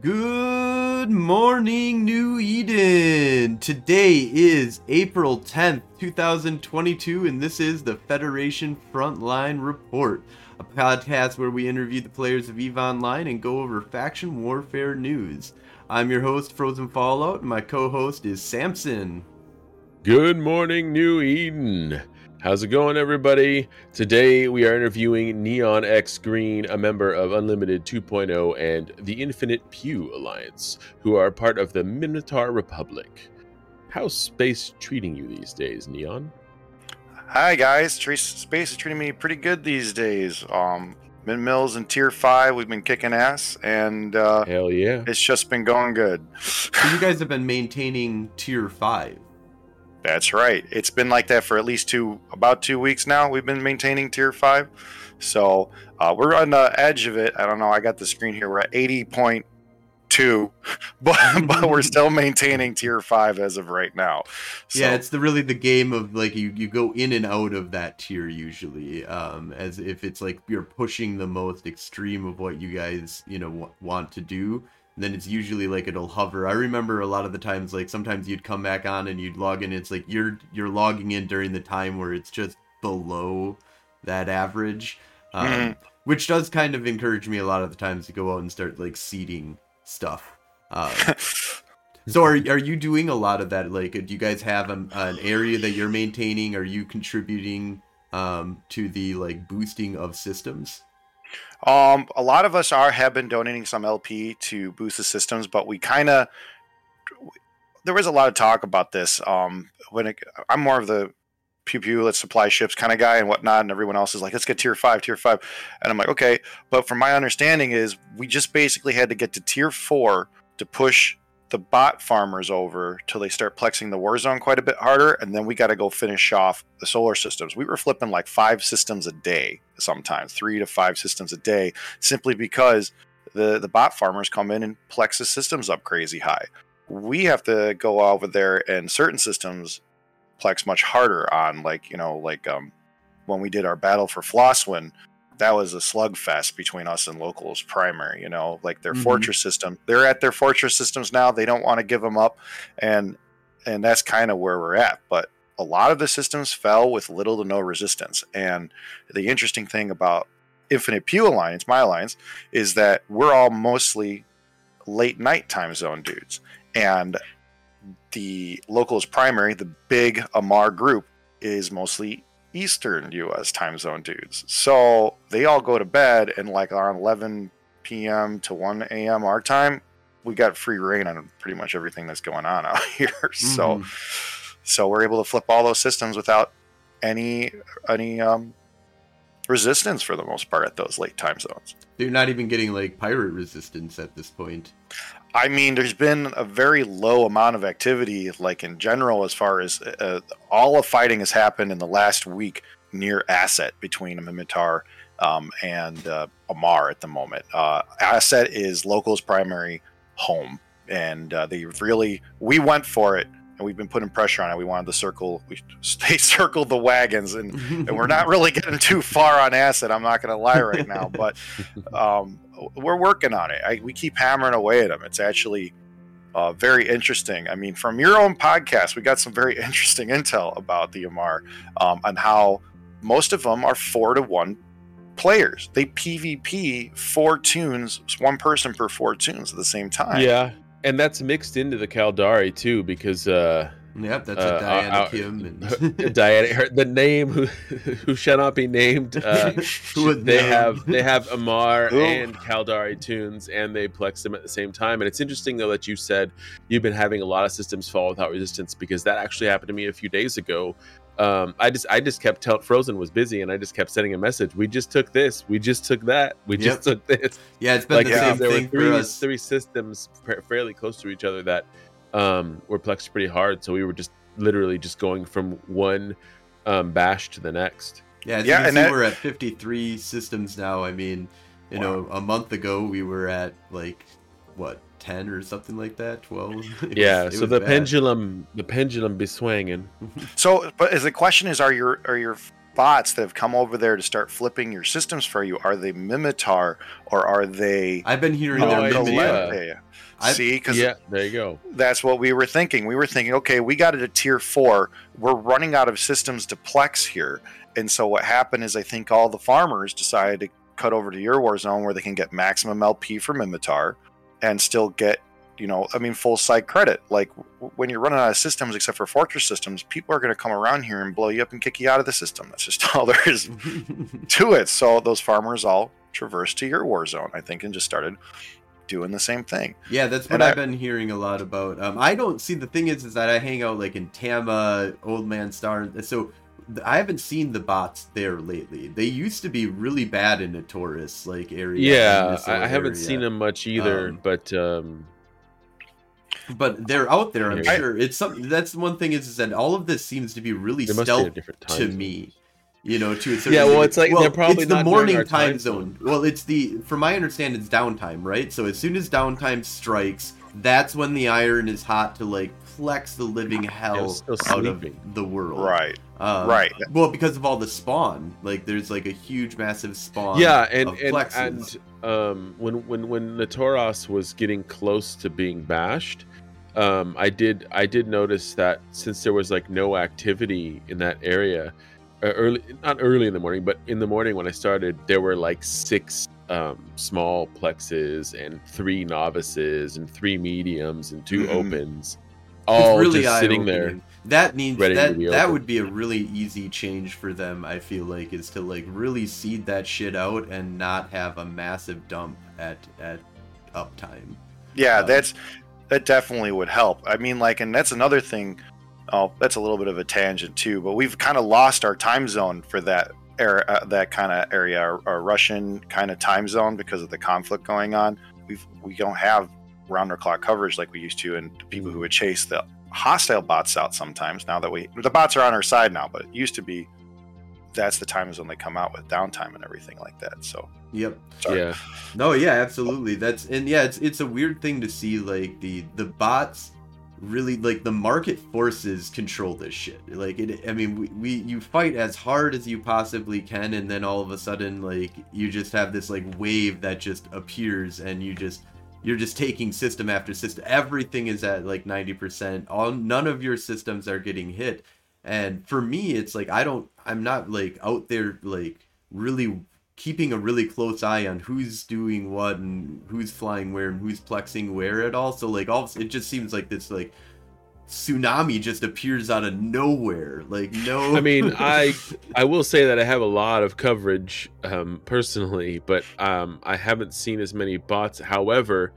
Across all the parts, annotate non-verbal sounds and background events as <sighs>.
Good morning, New Eden. Today is April 10th, 2022, and this is the Federation Frontline Report, a podcast where we interview the players of EVE Online and go over faction warfare news. I'm your host, Frozen Fallout, and my co host is Samson. Good morning, New Eden. How's it going, everybody? Today we are interviewing Neon X Green, a member of Unlimited 2.0 and the Infinite Pew Alliance, who are part of the Minmatar Republic. How's space treating you these days, Neon? Hi guys, Space is treating me pretty good these days. Um, Min Mills in Tier Five, we've been kicking ass, and uh, Hell yeah! it's just been going good. So, you <laughs> guys have been maintaining Tier 5. That's right. It's been like that for at least two, about two weeks now. We've been maintaining Tier Five, so uh, we're on the edge of it. I don't know. I got the screen here. We're at eighty point two, <laughs> but but we're <laughs> still maintaining Tier Five as of right now. So, yeah, it's the really the game of like you you go in and out of that tier usually, um, as if it's like you're pushing the most extreme of what you guys you know w- want to do. Then it's usually like it'll hover. I remember a lot of the times like sometimes you'd come back on and you'd log in. It's like you're you're logging in during the time where it's just below that average, um, Mhm. which does kind of encourage me a lot of the times to go out and start like seeding stuff. Um, <laughs> so are, are you doing a lot of that? Like, do you guys have an, an area that you're maintaining? Are you contributing um, to the like boosting of systems? Um, a lot of us are have been donating some LP to boost the systems, but we kind of there was a lot of talk about this. Um, when it, I'm more of the pew pew, let's supply ships kind of guy and whatnot, and everyone else is like, let's get tier five, tier five, and I'm like, okay, but from my understanding is we just basically had to get to tier four to push the bot farmers over till they start plexing the war zone quite a bit harder, and then we got to go finish off the solar systems. We were flipping like five systems a day, sometimes three to five systems a day, simply because the the bot farmers come in and plex the systems up crazy high. We have to go over there, and certain systems plex much harder on, like you know, like um, when we did our battle for Floseswin, that was a slugfest between us and locals primary you know like their Mhm. fortress system they're at their fortress systems now they don't want to give them up and and that's kind of where we're at but a lot of the systems fell with little to no resistance and the interesting thing about infinite pew alliance my alliance is that we're all mostly late night time zone dudes and the locals primary the big Amarr group is mostly Eastern US time zone dudes. So they all go to bed and like around 11 p.m. to 1 a.m. our time, we got free reign on pretty much everything that's going on out <laughs> here. So so we're able to flip all those systems without any any um resistance for the most part at those late time zones. You're not even getting like pirate resistance at this point. I mean, there's been a very low amount of activity, like in general, as far as uh, all of fighting has happened in the last week near Asset between Minmatar um, and uh, Amarr at the moment. Uh, Asset is locals' primary home, and uh, they really we went for it, and we've been putting pressure on it. We wanted to circle, we <laughs> they circled the wagons, and and we're not really getting too far on Asset. I'm not going to lie right now, but <laughs> um, we're working on it. I, we keep hammering away at them. It's actually uh, very interesting. I mean, from your own podcast, we got some very <laughs> interesting intel about the Amarr um, and how most of them are four to one players. They PvP four toons, one person per four toons at the same time. Yeah, and that's mixed into the Caldari too, because uh, Yep, that's Uh, a Diana uh, Kim. And... <laughs> Diana, her, the name who who shall not be named. Uh, <laughs> they know? have they have Amarr <laughs> Who? and Caldari toons, and they plex them at the same time. And it's interesting though that you said you've been having a lot of systems fall without resistance because that actually happened to me a few days ago. Um, I just I just kept telling Frozen was busy, and I just kept sending a message. We just took this. We just took that. We just took this. Yeah, it's been Like the same there were three for us. three systems fairly close to each other that um, were plexed pretty hard. So we were just literally just going from one um, bash to the next. Yeah, as Yeah, you can and see, that- we're at 53 systems now. I mean, you know, a month ago we were at like what 10 or something like that, 12. <laughs> It was- Yeah, so the bad. pendulum, the pendulum be swinging. <laughs> So, but as the question is, are your are your bots that have come over there to start flipping your systems for you are they Minmatar or are they I've been hearing No they're idea. limited. Gallente? I've- See, because Yeah, there you go. that's what we were thinking. We were thinking, okay, we got it at tier four. We're running out of systems to plex here. And so what happened is I think all the farmers decided to cut over to your war zone where they can get maximum LP from Minmatar and still get, you know, I mean, full site credit. Like w- when you're running out of systems, except for fortress systems, people are going to come around here and blow you up and kick you out of the system. That's just <laughs> all there is <laughs> to it. So those farmers all traversed to your war zone, I think, and just started doing the same thing. Yeah, that's what And I've I- been hearing a lot about. Um, I don't see the thing is is that I hang out like in Tama, Old Man Star, so I haven't seen the bots there lately. They used to be really bad in the Taurus like area. Yeah, I, I haven't area. seen them much either, Um, but um, but they're out there. I'm I- sure it's something. That's one thing is, is that all of this seems to be really there must be stealth to me. You know, to a certain Yeah, well, it's like they're probably it's the not during morning time, time zone. Well, it's the from my understanding, it's downtime, right? So as soon as downtime strikes, that's when the iron is hot to like plex the living hell still out of the world. Right. Um, Right. Well, because of all the spawn, like there's like a huge, massive spawn. yeah, and of and, plexes. and um, when when when Natoros was getting close to being bashed, um, I did I did notice that since there was like no activity in that area, early not early in the morning, but in the morning when I started, there were like six um, small plexes and three novices and three mediums and 2 Mhm. opens, all really just sitting there. That needs ready to that be that opened. would be a really easy change for them. I feel like is to like really seed that shit out and not have a massive dump at at uptime. Yeah, Um, that's that definitely would help. I mean, like, and that's another thing. Oh, that's a little bit of a tangent too, but we've kind of lost our time zone for that area, uh, that kind of area, our, our Russian kind of time zone because of the conflict going on. We've we don't have round the clock coverage like we used to, and people who would chase the hostile bots out sometimes. Now that we the bots are on our side now, but it used to be that's the time zone they come out with downtime and everything like that. So Yep. sorry. Yeah, No, yeah, absolutely. That's and yeah, it's it's a weird thing to see like the the bots really like the market forces control this shit. Like it I mean, we, we you fight as hard as you possibly can and then all of a sudden like you just have this like wave that just appears and you just you're just taking system after system. Everything is at like 90%. All none of your systems are getting hit. And for me, it's like I don't I'm not like out there like really keeping a really close eye on who's doing what and who's flying where and who's plexing where at all. So like all it just seems like this like tsunami just appears out of nowhere. Like no <laughs> I mean, <laughs> I I will say that I have a lot of coverage um, personally, but um, I haven't seen as many bots. However,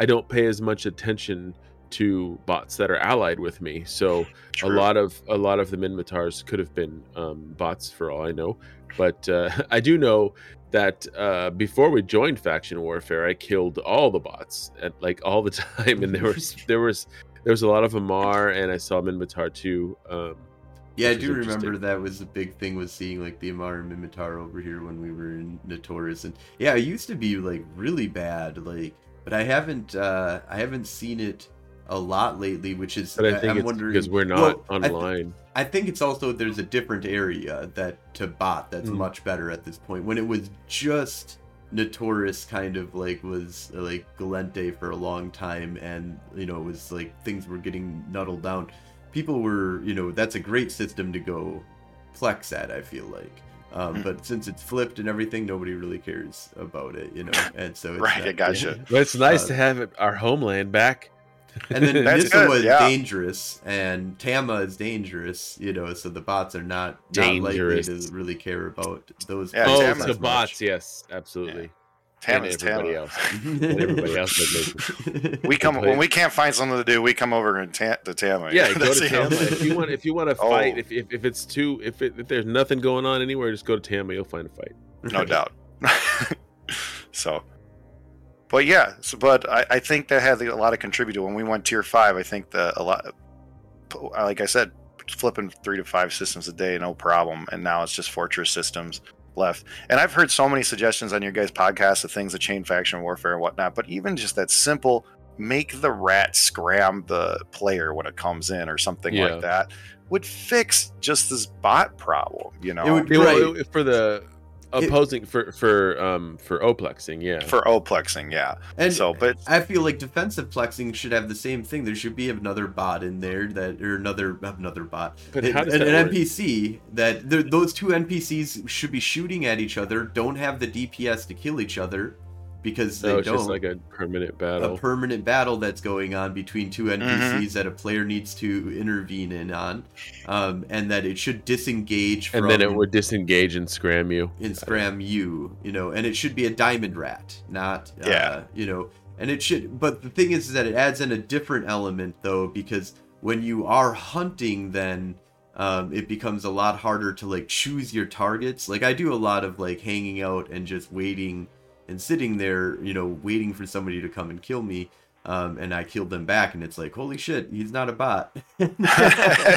I don't pay as much attention to bots that are allied with me. So <laughs> True. a lot of a lot of the Minmatars could have been um, bots for all I know. But uh, <laughs> I do know that uh, before we joined faction warfare, I killed all the bots at like all the <laughs> time, and there was there was there was a lot of Amarr, and I saw Minmatar too. Um, Yeah, I do remember that was a big thing was seeing like the Amarr and Minmatar over here when we were in Notorious and yeah, it used to be like really bad, like but I haven't uh I haven't seen it a lot lately, which is But I think am it's wondering because we're not well, I th- online. I think it's also there's a different area that to bot that's Mm. much better at this point. When it was just Notorious kind of like was like Gallente for a long time and you know it was like things were getting nuddled down. People were, you know, that's a great system to go plex at, I feel like. Um, Mm. but since it's flipped and everything, nobody really cares about it, you know. And so it's Right, not- I gotcha. But it's nice Uh, to have our homeland back. And then <laughs> That's Nissa was yeah. dangerous, and Tama is dangerous, you know, so the bots are not, not likely Dangerous. to really care about those. Yeah, oh, Tama's it's the bots. Yes, absolutely. Tama's and everybody Tama. else. And everybody else <laughs> We come when we can't find something to do. We come over and ta- to Tama. Yeah, go <laughs> to Tama if you want. If you want to Oh. fight, if, if, if it's too, if, it, if there's nothing going on anywhere, just go to Tama. You'll find a fight. no doubt. so, but yeah, so, but I, I think that had a lot of contributed when we went tier five. I think the a lot, like I said, flipping three to five systems a day, no problem. And now it's just fortress systems left. And I've heard so many suggestions on your guys' podcast of things that chain faction warfare and whatnot. But even just that simple make the rat scram the player when it comes in or something Yeah. like that would fix just this bot problem. You know, It would- be well, Right. for the It- opposing for for um for oplexing, yeah. for oplexing, yeah. And so, but I feel like defensive plexing should have the same thing. There should be another bot in there that, or another another bot, But an, how does an that work? NPC that those two NPCs should be shooting at each other. Don't have the DPS to kill each other because they No, it's don't. just like a permanent battle. a permanent battle that's going on between two Mm-hmm. NPCs that a player needs to intervene in on, um, and that it should disengage from and then it would disengage and scram you. and scram you, you know, and it should be a diamond rat, not uh, Yeah. you know, and it should. But the thing is that it adds in a different element though, because when you are hunting, then um, it becomes a lot harder to like choose your targets. Like I do a lot of like hanging out and just waiting and sitting there, you know, waiting for somebody to come and kill me. Um, and I killed them back, and it's like, holy shit, he's not a bot. <laughs>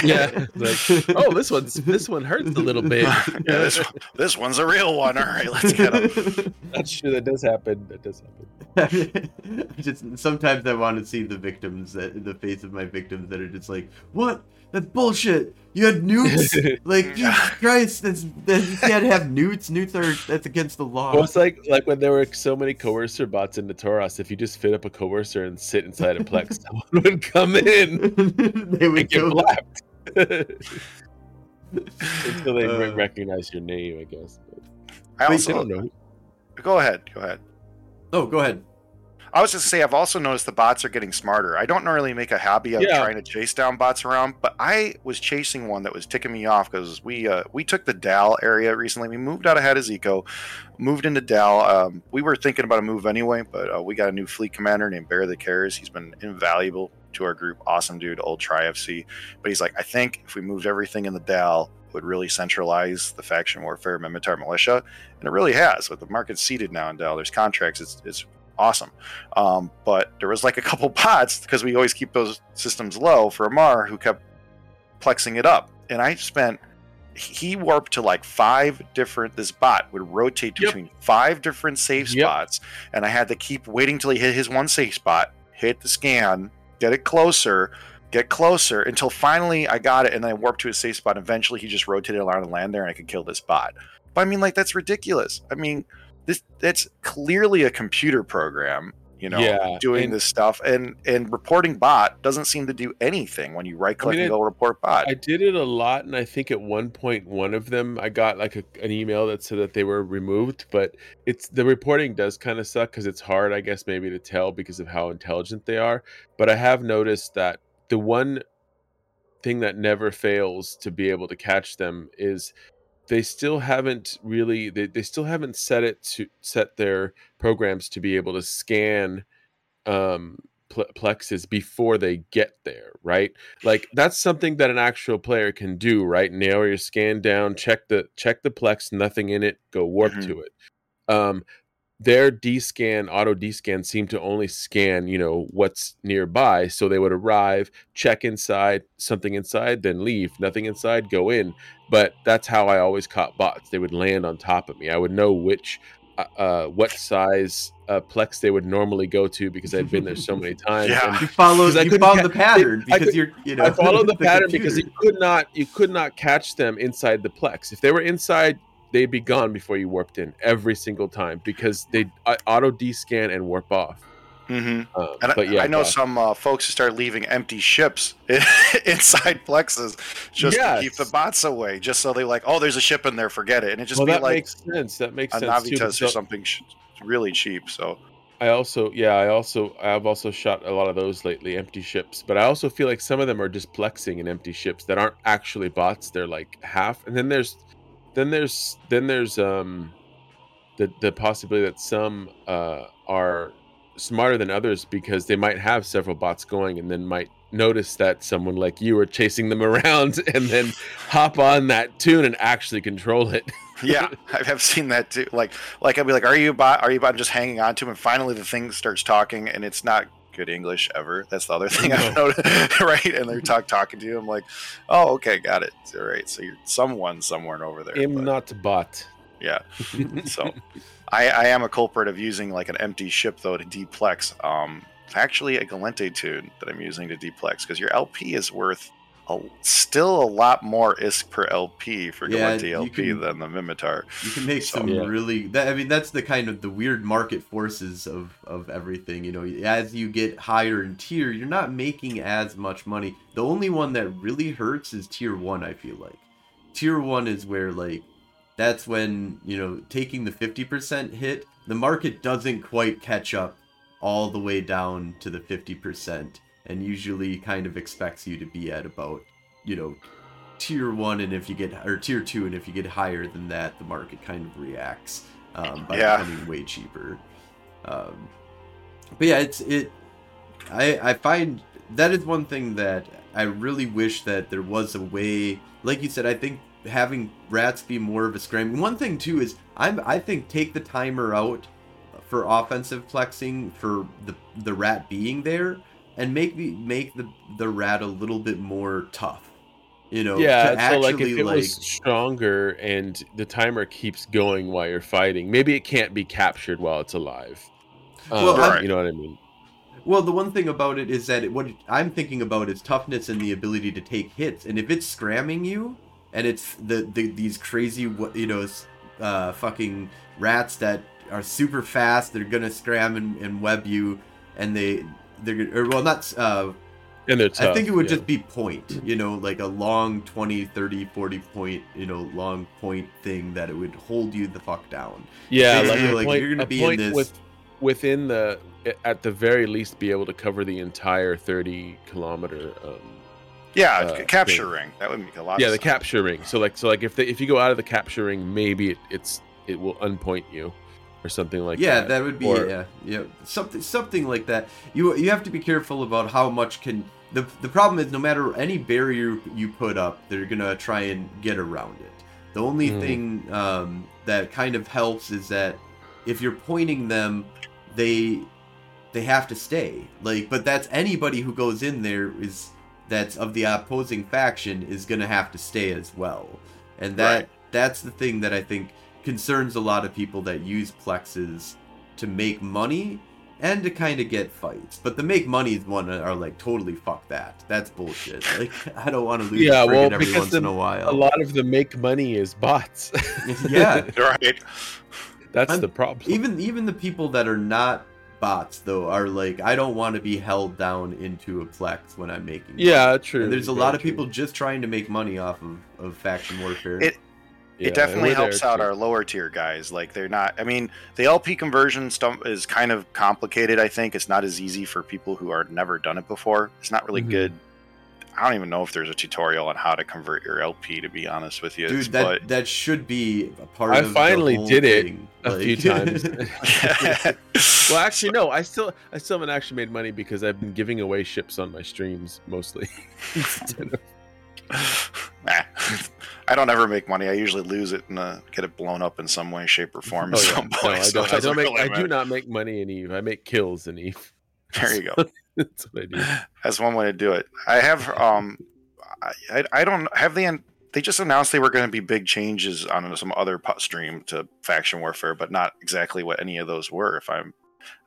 Yeah, <laughs> like oh, this one's this one hurts a little bit. <laughs> yeah, this this one's a real one. All right, let's get him. That's true. That does happen. That does happen. I just sometimes I want to see the victims that the face of my victims that are just like, what? That's bullshit. You had newts. <laughs> like Jesus Christ, that's that, you can't have newts. Newts are that's against the law. Well, it's like like when there were so many coercer bots in the Tauros. If you just fit up a coercer and sit inside a plex, <laughs> someone would come in <laughs> they would and get go. blapped until they Uh. recognize your name. I guess. I I also don't know. go ahead, go ahead. Oh, go ahead. I was just to say I've also noticed the bots are getting smarter. I don't normally make a hobby of Yeah. trying to chase down bots around, but I was chasing one that was ticking me off because we uh, we took the Dal area recently. We moved out ahead of Zico, moved into Dal. Um, we were thinking about a move anyway, but uh, we got a new fleet commander named Bear the Cares. He's been invaluable to our group. Awesome dude, old Tri FC. But he's like, I think if we moved everything in the Dal, would really centralize the faction warfare Minmatar militia, and it really has. With the market seated now in Dal, there's contracts. It's it's awesome. Um, but there was like a couple <laughs> bots because we always keep those systems low for Amar who kept plexing it up. And I spent he warped to like five different this bot would rotate Yep. between five different safe Yep. spots and I had to keep waiting till he hit his one safe spot, hit the scan, get it closer, get closer until finally I got it and then I warped to a safe spot. Eventually he just rotated around and land there and I could kill this bot. But I mean like that's ridiculous. I mean this that's clearly a computer program you know Yeah, doing and- this stuff and and reporting bot doesn't seem to do anything when you right click I mean, and go report bot I did it a lot, and I think at one point, one of them, I got like a, an email that said that they were removed. But it's the reporting does kind of suck because it's hard, I guess, maybe to tell because of how intelligent they are. But I have noticed that the one thing that never fails to be able to catch them is they still haven't really they, they still haven't set it to set their programs to be able to scan um ple- plexes before they get there right? Like that's something that an actual player can do right? Nail your scan down check the check the plex nothing in it go warp Mhm. to it. Um their D-scan auto D-scan seem to only scan you know what's nearby. So they would arrive check inside something inside then leave. Nothing inside go in. But that's how i always caught bots. They would land on top of me. I would know which uh, uh what size uh, plex they would normally go to because i'd been there so many <laughs> times Yeah. and You follow 'Cause I you couldn't follow ca- the pattern I because could- you're you know I <laughs> followed the, pattern because you could not you could not catch them inside the plex. If they were inside, they'd be gone before you warped in every single time because they uh, auto descan and warp off. hmm Um, and I, yeah, I know Bob. some uh, folks start leaving empty ships <laughs> inside plexes just to keep the bots away just so they like oh there's a ship in there forget it and it just well, be that like makes sense. That makes a sense too. navitas So or something sh- really cheap so I also, yeah, I also, I've also shot a lot of those lately, empty ships. But I also feel like some of them are just plexing in empty ships that aren't actually bots. They're like half, and then there's, then there's, then there's um, the the possibility that some uh are smarter than others because they might have several bots going and then might notice that someone like you are chasing them <laughs> around and then hop on that toon and actually control it. <laughs> yeah i have seen that too. Like like i'd be like are you bot? Are you bot? Just hanging on to him and finally the thing starts talking and it's not good english ever. That's the other thing i've <laughs> noticed right? And they're talk talking to you. I'm like oh okay got it. All right. So you're someone somewhere over there I'm but- not a bot. yeah. <laughs> So I, I am a culprit of using like an empty ship though to deplex um actually a Gallente toon that I'm using to deplex because your LP is worth a, still a lot more ISK per LP for Yeah, Gallente you LP can- than the Minmatar. You can make So- some Yeah. really. That, I mean, that's the kind of the weird market forces of of everything. You know, as you get higher in tier, you're not making as much money. The only one that really hurts is tier one. I feel like tier one is where like that's when you know taking the 50% hit the market doesn't quite catch up all the way down to the 50% and usually kind of expects you to be at about you know tier one and if you get or tier two and if you get higher than that the market kind of reacts um, by Yeah. becoming way cheaper um, but yeah it's it I, I find that is one thing that I really wish that there was a way. Like you said, I think having rats be more of a scram. One thing too is I'm I think take the timer out for offensive plexing for the the rat being there and make me make the the rat a little bit more tough. You know, yeah, to so like if actually, it was stronger and the timer keeps going while you're fighting, maybe it can't be captured while it's alive. Um, Well, you know what I mean? Well, the one thing about it is that it, what I'm thinking about is toughness and the ability to take hits. And if it's scramming you, and it's the, the these crazy you know uh, fucking rats that are super fast, they're gonna scram and, and web you, and they they're gonna- or well not uh, And they're tough. I think it would yeah. just be point, you know, like a long 20, 30, 40 point, you know, long point thing that it would hold you the fuck down. yeah, Basically, like, a like, point, you're gonna be in this- with within the at the very least be able to cover the entire 30 kilometer um Yeah, Uh, capture ring. That would make a lot yeah of the sense. capture ring so like so like if the, if you go out of the capture ring maybe it, it's it will unpoint you or something like that. yeah, that that would be Or- yeah, yeah, something something like that. You you have to be careful about how much can the the problem is no matter any barrier you put up, they're gonna try and get around it. The only Mm. thing um, that kind of helps is that if you're pointing them, they they have to stay. Like, but that's anybody who goes in there is that's of the opposing faction is gonna have to stay as well, and that Right. that's the thing that I think concerns a lot of people that use plexes to make money and to kind of get fights. But the make money one are like totally fuck that. That's bullshit. <laughs> Like I don't want to lose Yeah, yeah, well, every because once the- in a while. a lot of the make money is bots <laughs> yeah. <laughs> Right. that's I'm- the problem Even even the people that are not bots though are like I don't want to be held down into a plex when I'm making. money. yeah true And there's a lot of true. people just trying to make money off of, of faction warfare. It- Yeah, it definitely helps out too. our lower tier guys. Like they're not. I mean, the LP conversion stuff is kind of complicated. I think it's not as easy for people who are never done it before. It's not really Mhm. good. I don't even know if there's a tutorial on how to convert your LP. To be honest with you, Dude, that but that should be a part I of the finally whole did it thing. a few times. well, <laughs> <laughs> well, actually, no. I still, I still haven't actually made money because I've been giving away ships on my streams mostly. <laughs> Instead of- Nah. I don't ever make money. I usually lose it and uh, get it blown up in some way, shape, or form. at oh, yeah. some No, point. I so don't. it I don't make. really I do not make money in Eve. I make kills in Eve. <laughs> There you go. <laughs> That's what I do. That's one way to do it. I have um, I I, I don't have the they just announced they were going to be big changes on some other po- stream to faction warfare, but not exactly what any of those were. If I'm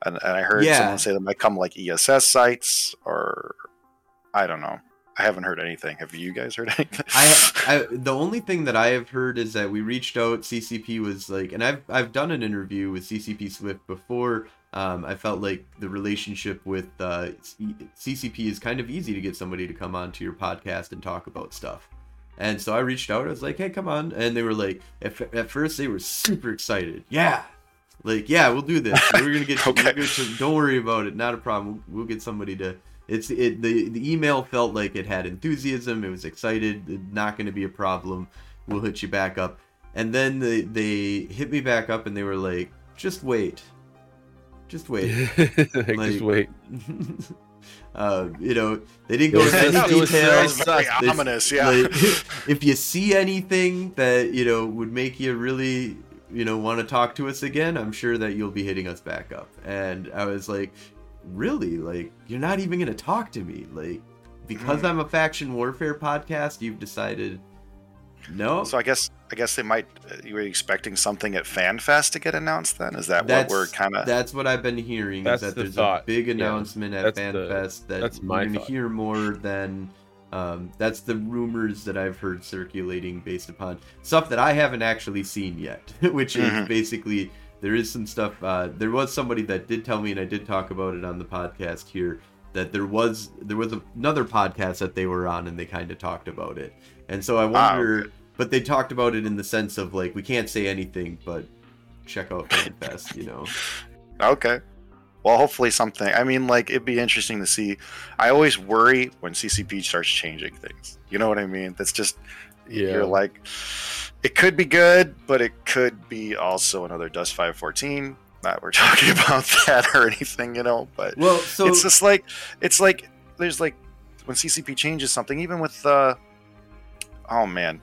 and, and I heard Yeah. someone say they might come like ESS sites or I don't know. I haven't heard anything. Have you guys heard <laughs> anything? I, I the only thing that I have heard is that we reached out. CCP was like, and I've I've done an interview with CCP Swift before. Um, I felt like the relationship with uh, CCP is kind of easy to get somebody to come on to your podcast and talk about stuff. And so I reached out. I was like, "Hey, come on!" And they were like, at, at first they were super excited. Yeah, like yeah, we'll do this. We're gonna get. <laughs> Okay. we'll get some- don't worry about it. Not a problem. We'll, we'll get somebody to it's it the the email felt like it had enthusiasm. It was excited. Not going to be a problem. We'll hit you back up. And then they they hit me back up and they were like, just wait, just wait. <laughs> like, Like- just wait. <laughs> uh, you know, they didn't go into any it was so details. very. They- ominous. Yeah. Like, <laughs> if you see anything that you know would make you really you know want to talk to us again, I'm sure that you'll be hitting us back up. And I was like, really? Like you're not even gonna talk to me? Like because Mm. I'm a faction warfare podcast, you've decided No, So I guess I guess they might. uh, You were expecting something at FanFest to get announced. Then is that that's what we're kind of? that's what I've been hearing. That's is that the there's thought. a big Yeah. announcement at That's the- FanFest that that's we're my gonna thought. hear more than. Um, that's the rumors that I've heard circulating based upon stuff that I haven't actually seen yet, <laughs> which is Mhm. basically there is some stuff. Uh, there was somebody that did tell me, and I did talk about it on the podcast here, that there was there was another podcast that they were on, and they kind of talked about it. And so I wonder, but they talked about it in the sense of like we can't say anything, but check out FanFest, <laughs> you know. Okay. Well, hopefully something. I mean, like it'd be interesting to see. I always worry when CCP starts changing things. You know what I mean? That's just Yeah. you're like, it could be good, but it could be also another Dust Five Fourteen. Not we're <laughs> talking about that or anything, you know. But Well, so it's just like it's like there's like when CCP changes something, even with uh oh man,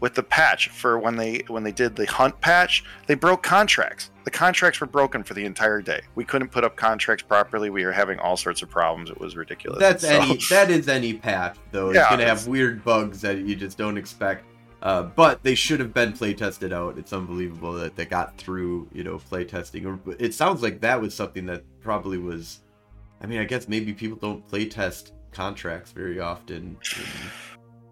with the patch for when they when they did the hunt patch, they broke contracts. The contracts were broken for the entire day. We couldn't put up contracts properly. We were having all sorts of problems. It was ridiculous. that's So- any that is any patch though. It's Yeah, gonna have weird bugs that you just don't expect. Uh, but they should have been play tested out. It's unbelievable that they got through, you know, play testing. Or it sounds like that was something that probably was. I mean, I guess maybe people don't play test contracts very often.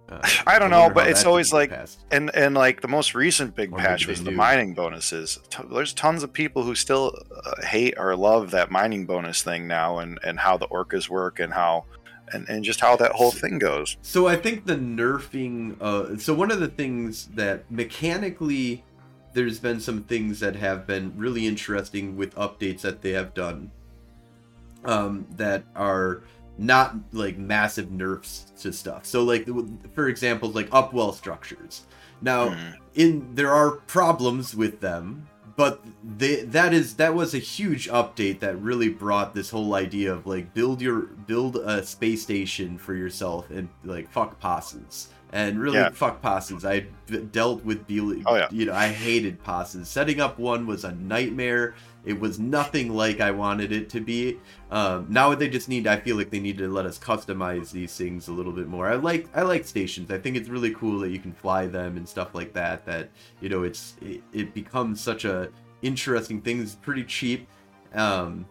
and, uh, <sighs> I don't wonder know, but it's always like passed. and and like the most recent big Or patch was the knew. mining bonuses. There's tons of people who still uh, hate or love that mining bonus thing now, and and how the orcas work and how and and just how that whole thing goes. So I think the nerfing. Uh, so one of the things that mechanically, there's been some things that have been really interesting with updates that they have done. Um, that are not like massive nerfs to stuff. So like for example, like upwell structures. Now Mm. in there are problems with them but they that is that was a huge update that really brought this whole idea of like build your build a space station for yourself and like fuck POSes and really Yeah. fuck POSes i dealt with be- Oh, yeah. you know i hated POSes setting up one was a nightmare. It was nothing like i wanted it to be. Um, now they just need i feel like they need to let us customize these things a little bit more. I like i like stations. I think it's really cool that you can fly them and stuff like that that you know it's it, it becomes such a interesting thing. It's pretty cheap. Um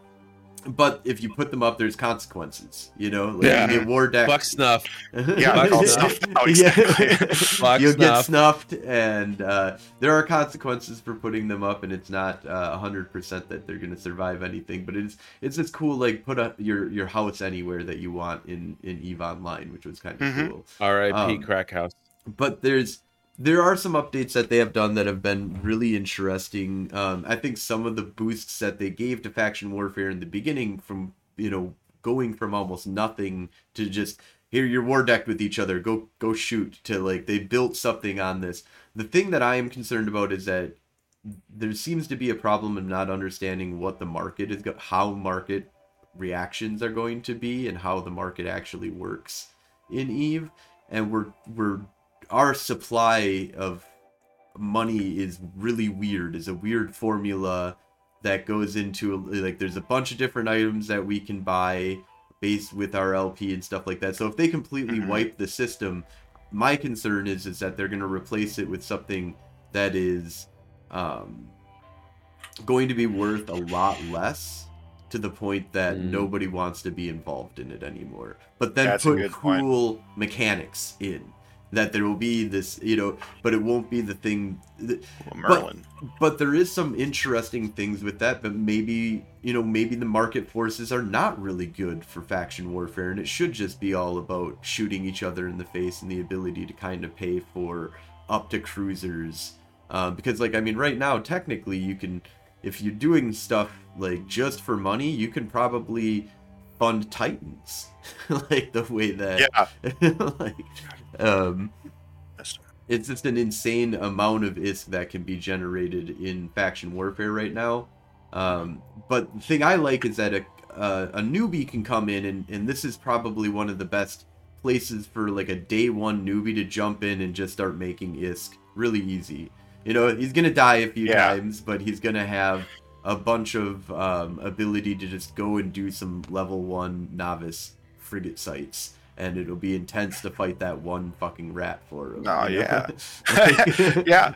but if you put them up there's consequences you know like Yeah. you get war deck Buck snuff. <laughs> Yeah, Fuck called snuff. stuff now, exactly. Fuck You'll get snuffed, and uh, there are consequences for putting them up, and it's not uh, hundred percent that they're gonna survive anything. But it's it's just cool, like put up your your house anywhere that you want in in Eve Online, which was kind of Mhm. cool. R.I.P. Um, Crack House. But there's there are some updates that they have done that have been really interesting. Um, I think some of the boosts that they gave to faction warfare in the beginning, from you know going from almost nothing to just here you're war decked with each other, go go shoot to like they built something on this. The thing that I am concerned about is that there seems to be a problem of not understanding what the market is, how market reactions are going to be, and how the market actually works in Eve, and we're we're our supply of money is really weird is a weird formula that goes into like there's a bunch of different items that we can buy based with our LP and stuff like that. So if they completely Mhm. wipe the system, my concern is is that they're going to replace it with something that is um, going to be worth a lot less to the point that Mm. nobody wants to be involved in it anymore. But then That's put good point. cool mechanics in that there will be this, you know, but it won't be the thing. That, Merlin. but there is some interesting things with that but maybe you know maybe the market forces are not really good for faction warfare and it should just be all about shooting each other in the face and the ability to kind of pay for up to cruisers uh, because like i mean right now technically you can if you're doing stuff like just for money you can probably fund titans <laughs> like the way that yeah. <laughs> like um it's just an insane amount of ISK that can be generated in faction warfare right now. Um, but the thing I like is that a, uh, a newbie can come in, and, and this is probably one of the best places for like a day one newbie to jump in and just start making ISK really easy. You know, he's gonna die a few Yeah. times, but he's gonna have a bunch of um, ability to just go and do some level one novice frigate sites and it'll be intense to fight that one fucking rat for him. Oh, you know? yeah. <laughs> <laughs> Yeah.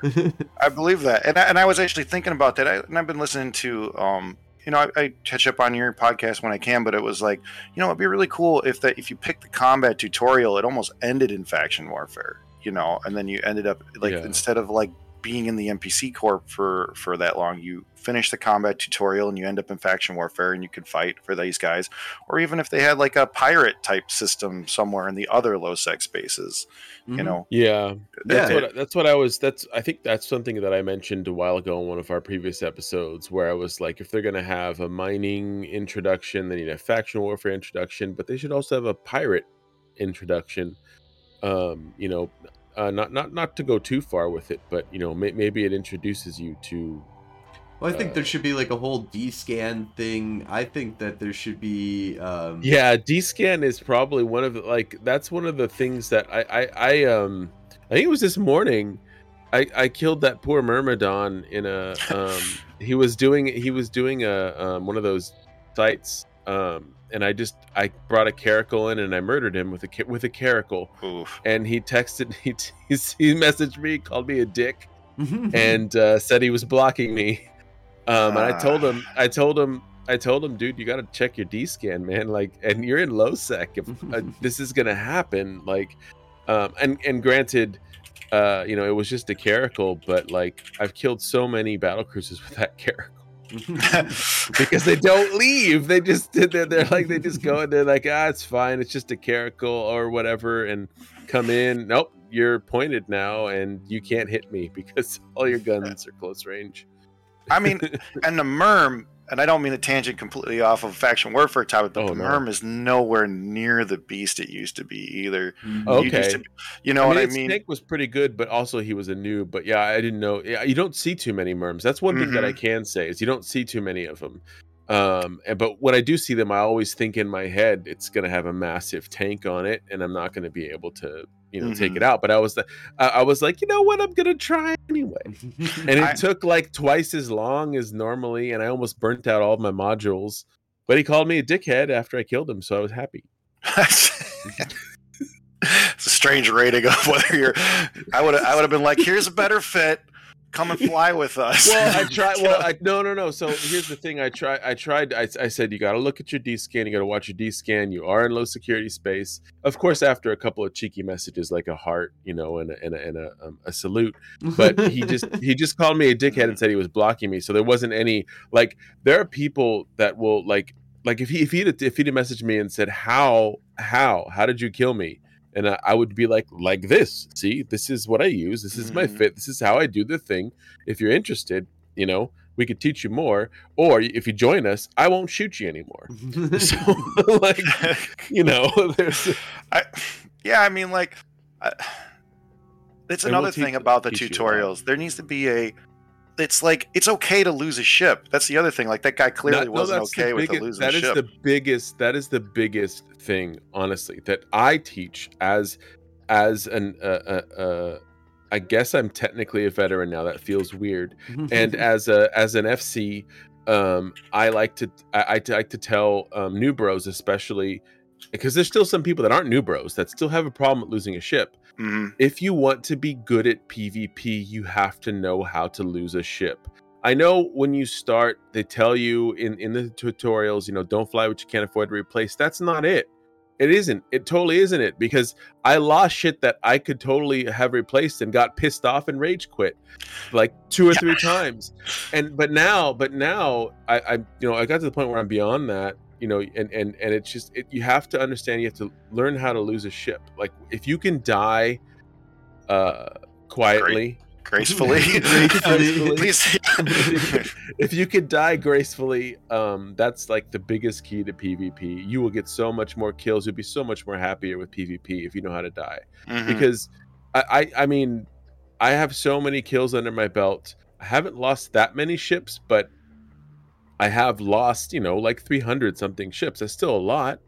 I believe that, and I, and I was actually thinking about that, I, and I've been listening to, um, you know, I, I catch up on your podcast when I can, but it was like, you know, it'd be really cool if that if you pick the combat tutorial, it almost ended in faction warfare, you know, and then you ended up like Yeah. instead of like being in the NPC corp for for that long, you finish the combat tutorial and you end up in faction warfare and you could fight for these guys, or even if they had like a pirate type system somewhere in the other low sec spaces, you Mhm. know, Yeah, that's Yeah. what that's what I was. That's I think that's something that I mentioned a while ago in one of our previous episodes, where I was like, if they're gonna have a mining introduction, they need a faction warfare introduction, but they should also have a pirate introduction. Um, you know, uh, not not not to go too far with it, but you know, may, maybe it introduces you to. Well, I think Uh, there should be like a whole D-scan thing. I think that there should be. Um, Yeah, D scan is probably one of the, like that's one of the things that I I, I um I think it was this morning. I, I killed that poor myrmidon in a um <laughs> he was doing he was doing a um, one of those sites um and I just I brought a caracal in and I murdered him with a with a caracal oof. and he texted <laughs> me he he messaged me called me a dick <laughs> and uh, said he was blocking me. Um, and I told him, I told him, I told him, dude, you got to check your D scan, man. Like, and you're in low sec. If uh, <laughs> this is gonna happen, like, um, and and granted, uh, you know, it was just a caracal, but like, I've killed so many battle cruisers <laughs> with that caracal <laughs> because they don't leave. They just they're, they're like they just go and they're like, ah, it's fine. It's just a caracal or whatever, and come in. Nope, you're pointed now, and you can't hit me because all your guns are close range. I mean, and the Merm, and I don't mean to tangent completely off of faction warfare topic, but Oh, the no. Merm is nowhere near the beast it used to be either. You, to Okay. be- you know what I its mean? Snake was pretty good, but also he was a noob. But yeah, I didn't know. Yeah, you don't see too many merms. That's one thing that I Mhm. can say is you don't see too many of them. Um, and but when I do see them, I always think in my head it's gonna have a massive tank on it, and I'm not gonna be able to, you know, take Mhm. it out. But I was, I, I was like, you know what, I'm gonna try anyway. <laughs> And it I- took like twice as long as normally, and I almost burnt out all of my modules. But he called me a dickhead after I killed him, so I was happy. <laughs> it's a strange rating of <laughs> whether you're. I would I would have been like, here's a better fit. Come and fly with us. well i <laughs> tried well I, no no no. So <laughs> here's the thing. I tried i tried I, I said you got to look at your d scan you got to watch your d scan you are in low security space. Of course after a couple of cheeky messages like a heart you know and a, and a, and a, um, a salute but <laughs> he just he just called me a dickhead and said he was blocking me. So there wasn't any like there are people that will like like if he if he'd if he'd messaged me and said how how how did you kill me and I, I would be like like this see this is what i use this is my Mhm. fit this is how i do the thing if you're interested you know we could teach you more or if you join us i won't shoot you anymore <laughs> so <laughs> like you know <laughs> there's I, yeah, I mean, like, I, it's And we'll another teach- thing about the teach you a lot. tutorials. There needs to be a. It's like it's okay to lose a ship. That's the other thing. Like that guy clearly no, wasn't the okay with biggest- losing that is ship. the biggest that is the biggest thing honestly that i teach as as an uh, uh, uh i guess i'm technically a veteran now that feels weird <laughs> and as a as an fc um i like to i, I like to tell um new bros especially because there's still some people that aren't new bros that still have a problem with losing a ship Mhm. if you want to be good at PvP, you have to know how to lose a ship. I know when you start, they tell you in, in the tutorials, you know, don't fly what you can't afford to replace. That's not it. It isn't. It totally isn't it because I lost shit that I could totally have replaced and got pissed off and rage quit like two or three times. And but now, but now I, I you know I got to the point where I'm beyond that you know and and and it's just it, you have to understand you have to learn how to lose a ship like if you can die uh quietly gracefully. <laughs> Gracefully. <laughs> Please. <laughs> if you could die gracefully um that's like the biggest key to pvp you will get so much more kills you'll be so much more happier with pvp if you know how to die Mhm. because I, I I mean I have so many kills under my belt. I haven't lost that many ships, but I have lost, you know, like 300 something ships. That's still a lot.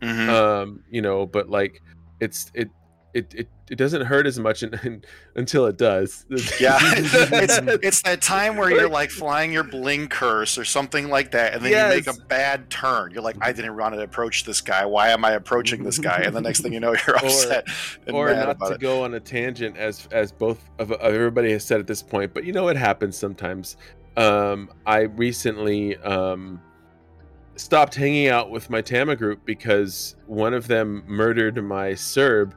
Mhm. Um, you know, but like it's it it, it, it doesn't hurt as much in, in, until it does. <laughs> Yeah, it's it's that time where you're like flying your bling curse or something like that, and then you make a bad turn. You're like, I didn't want to approach this guy. Why am I approaching this guy? And the next thing you know, you're <laughs> upset and or mad not to it. go on a tangent as as both of, of everybody has said at this point but you know it happens sometimes um i recently um stopped hanging out with my tama group because one of them murdered my serb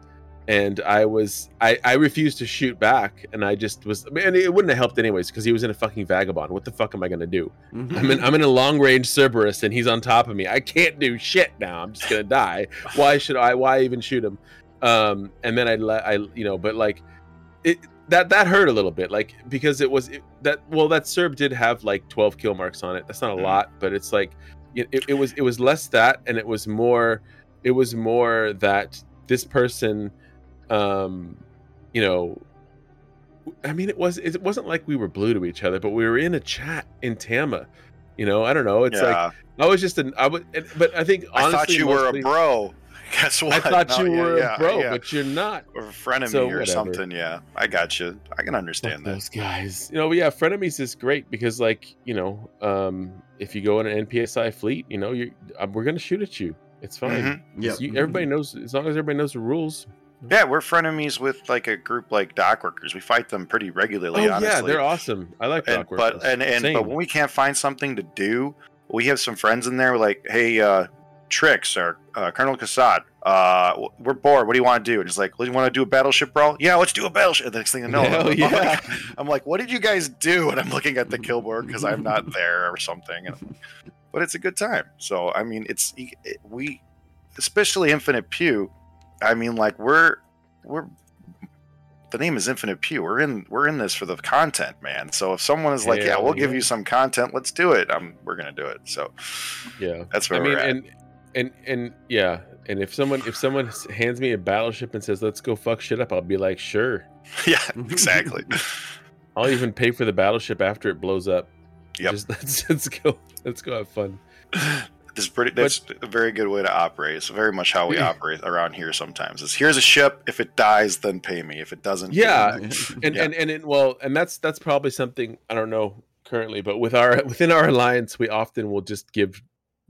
and i was i i refused to shoot back and i just was and it wouldn't have helped anyways because he was in a fucking vagabond. What the fuck am i gonna do? I'm in i'm in a long range cerberus and he's on top of me. I can't do shit now. I'm just gonna die. Why should i why even shoot him? Um and then i let i you know but like it that that hurt a little bit like because it was it, that well that serb did have like 12 kill marks on it that's not a Mhm. lot but it's like it, it, was it was less that and it was more it was more that this person um you know i mean it was it wasn't like we were blue to each other but we were in a chat in tama you know i don't know it's like i was just an i was but i think honestly I thought you were a bro. Guess what? i thought No, you yeah, were yeah, a bro yeah. but you're not or a frenemy So, or whatever. something. Yeah, I got you. I can understand Fuck that. those guys. You know, yeah, frenemies is great because, like, you know, um, if you go in an NPSI fleet, you know, you uh, we're gonna shoot at you. It's fine. Mhm. Yep. You, everybody knows as long as everybody knows the rules. Yeah, we're frenemies with like a group like dock workers. We fight them pretty regularly. oh honestly. yeah, they're awesome. I like and, Dock but and and Same. but when we can't find something to do, we have some friends in there. We're like, hey, uh, Trix or uh, Colonel Kassad, uh, we're bored. What do you want to do? And it's like, well, you want to do a battleship brawl? Yeah, let's do a battleship. And the next thing I know, Hell <laughs> I'm, yeah. like, I'm like, what did you guys do? And I'm looking at the kill board because I'm not there or something. And, but it's a good time. So I mean, it's it, we, especially Infinite Pew. I mean, like we're we're the name is Infinite Pew. We're in we're in this for the content, man. So if someone is like, yeah, we'll give you some content, let's do it. Um, we're gonna do it. So yeah. that's I where mean, we're at. and and and yeah, and if someone if someone hands me a battleship and says let's go fuck shit up, I'll be like, sure. <laughs> yeah, exactly. <laughs> I'll even pay for the battleship after it blows up. Yep. Just <laughs> let's let's go let's go have fun. It's pretty. That's a very good way to operate. It's very much how we Yeah. operate around here. Sometimes is here's a ship. If it dies, then pay me. If it doesn't, Yeah. and Yeah. and and it, well and that's that's probably something i don't know currently but with our within our alliance we often will just give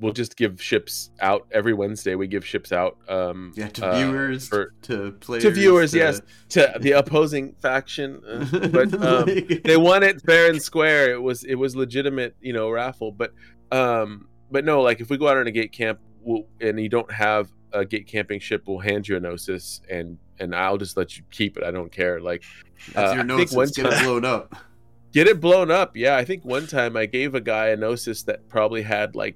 we'll just give ships out. Every wednesday we give ships out um Yeah, to uh, viewers, for- to players, to viewers, to- yes. to the opposing faction uh, <laughs> but um Like- they won it fair and square. It was it was legitimate you know raffle. But um but no like if we go out on a gate camp we'll, and you don't have a gate camping ship we'll hand you a gnosis and and i'll just let you keep it. I don't care. Like That's uh, your think one It's get it time- blown up. get it blown up yeah. I think one time i gave a guy a gnosis that probably had like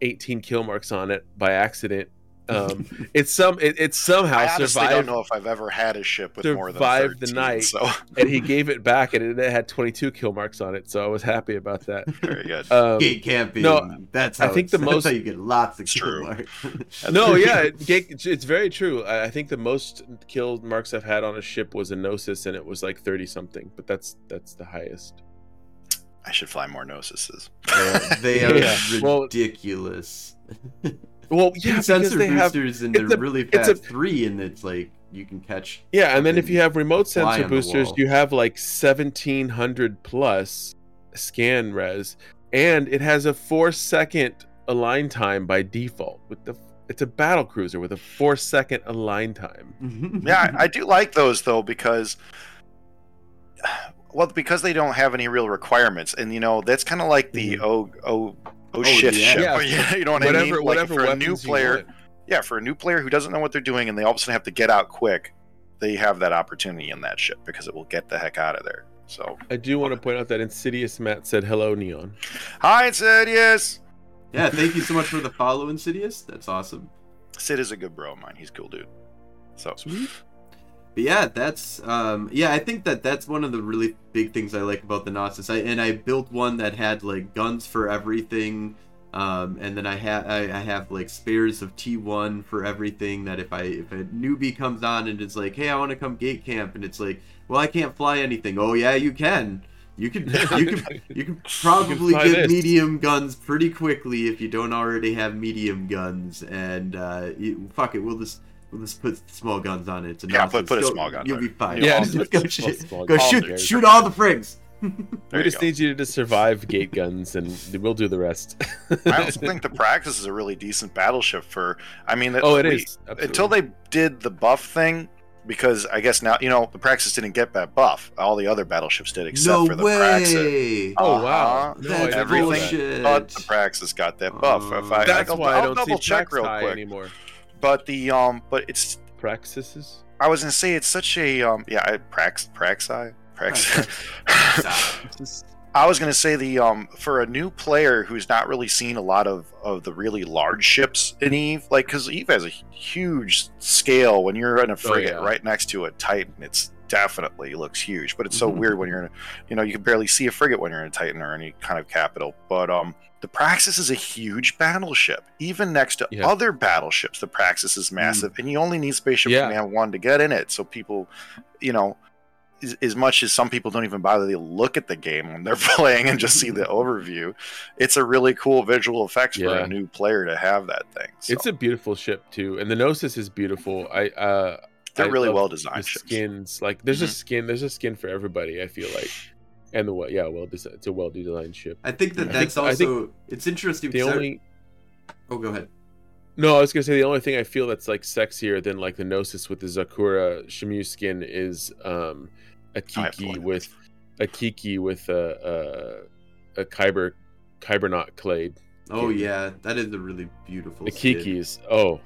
18 kill marks on it by accident <laughs> um it's some it, it somehow I honestly survived don't know if I've ever had a ship with more than survived the 13, night. So and he gave it back and it had 22 kill marks on it so i was happy about that <laughs> very good. um Gate camping. no, that's I think it's- the <laughs> that's most- how you get lots of It's kill true. marks. no yeah it, gate- it's, it's very true I, I think the most kill marks i've had on a ship was a gnosis and it was like 30 something but that's that's the highest I should fly more Gnosises. Yeah, they <laughs> are Yeah. Ridiculous. <laughs> well yeah because sensor they have boosters and it's they're a- really it's a- fast three, and it's like you can catch. Yeah, and then if you have remote sensor boosters, you have like 1700 plus scan res, and it has a four second align time by default. With the it's a battle cruiser with a four second align time. <laughs> yeah, I, I do like those though because, well, because they don't have any real requirements, and you know that's kind of like the mm-hmm. oh oh oh shit yeah. ship. Yeah. <laughs> Yeah, you know what I whatever mean? Like whatever for a new player, yeah, for a new player who doesn't know what they're doing and they all of a sudden have to get out quick, they have that opportunity in that ship because it will get the heck out of there. So, I do want to point out that Insidious Matt said hello neon. hi, Insidious. yeah, thank you so much for the follow, Insidious. That's awesome. Sid is a good bro of mine. He's a cool dude. So, Sweet. But yeah, that's um yeah, I think that that's one of the really big things I like about the Gnosis. I and I built one that had like guns for everything. Um, and then I have I, I have like spares of T1 for everything. That if I if a newbie comes on and it's like, hey, I want to come gate camp, and it's like, well, I can't fly anything. Oh yeah, you can. You can <laughs> you can you can probably fly get this. medium guns pretty quickly if you don't already have medium guns. And uh, you, fuck it, we'll just We'll just put small guns on it. It's a Yeah, put- nonsense. put a Go- small gun You'll there. be fine. Yeah, Just just go put shoot, go shoot, Okay. shoot all the frigs. <laughs> We just go. need you to survive gate guns, and we'll do the rest. I also <laughs> think the Praxis is a really decent battleship for. I mean, oh, it we- is until they did the buff thing. Because I guess now you know the Praxis didn't get that buff. All the other battleships did, except no for the Praxis. way. Oh wow! Uh-huh. No, That's everything. that. bullshit. But the Praxis got that buff. if I, That's I'll, why I I'll don't double see check Prax real quick. anymore. But the um, but it's Praxises. I was gonna say it's such a um, yeah, I, Prax Praxi Prax. <laughs> I was gonna say the um for a new player who's not really seen a lot of of the really large ships in Eve, like because Eve has a huge scale when you're in a frigate Oh, yeah. right next to a Titan. It's definitely looks huge, but it's so Mhm. weird when you're in, a, you know, you can barely see a frigate when you're in a Titan or any kind of capital. But um, the Praxis is a huge battleship. Even next to Yeah. other battleships, the Praxis is massive, and you only need Spaceship Yeah. Command one to get in it. So people, you know, as, as much as some people don't even bother to look at the game when they're <laughs> playing and just see the <laughs> overview, it's a really cool visual effects for a new player to have that thing. So It's a beautiful ship too, and the Gnosis is beautiful. I uh, they're I really well designed skins. Like there's a Mhm. skin. There's a skin for everybody. I feel like, and the wa- yeah, well, desi- it's a well designed ship. I think that I that's think- also it's interesting. The because I- only oh, go ahead. no, I was gonna say the only thing I feel that's like sexier than like the Gnosis with the Zakura Shimu skin is um a I Kiki with a Kiki with a a, a Kyber Kybernaut clade. Oh Kiki. yeah, that is a really beautiful. The skin. Kiki's oh,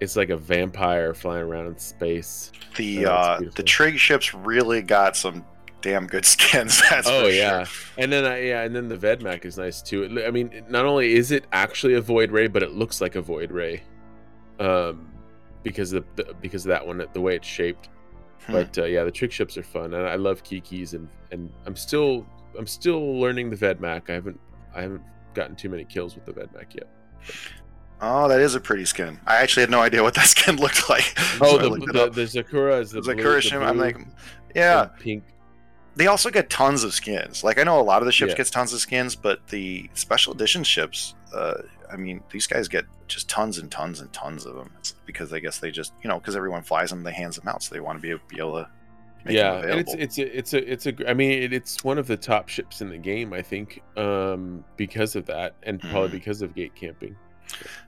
it's like a vampire flying around in space. The Oh, uh, the trig ships really got some damn good <laughs> skins. That's oh yeah, sure. and then I, yeah, and then the Vedmak is nice too. It- I mean, not only is it actually a Void Ray, but it looks like a Void Ray, um, because of the, because of that one, the way it's shaped. Hmm. But uh, yeah, the trig ships are fun, and I love Kiki's, and and I'm still I'm still learning the Vedmak. I haven't I haven't gotten too many kills with the Vedmak yet. Oh, that is a pretty skin. I actually had no idea what that <laughs> skin looked like. Oh, So the the, the Zakura is the The blue- the ship, I'm blue like, yeah. pink. They also get tons of skins. Like I know a lot of the ships Yeah. gets tons of skins, but the special edition ships, uh, I mean, these guys get just tons and tons and tons of them. It's because I guess they just, you know, because everyone flies them, they hands them out, so they want to be, be able to make yeah, it's it's a, it's a it's a I mean it, it's one of the top ships in the game I think um because of that and probably Mhm. because of gate camping.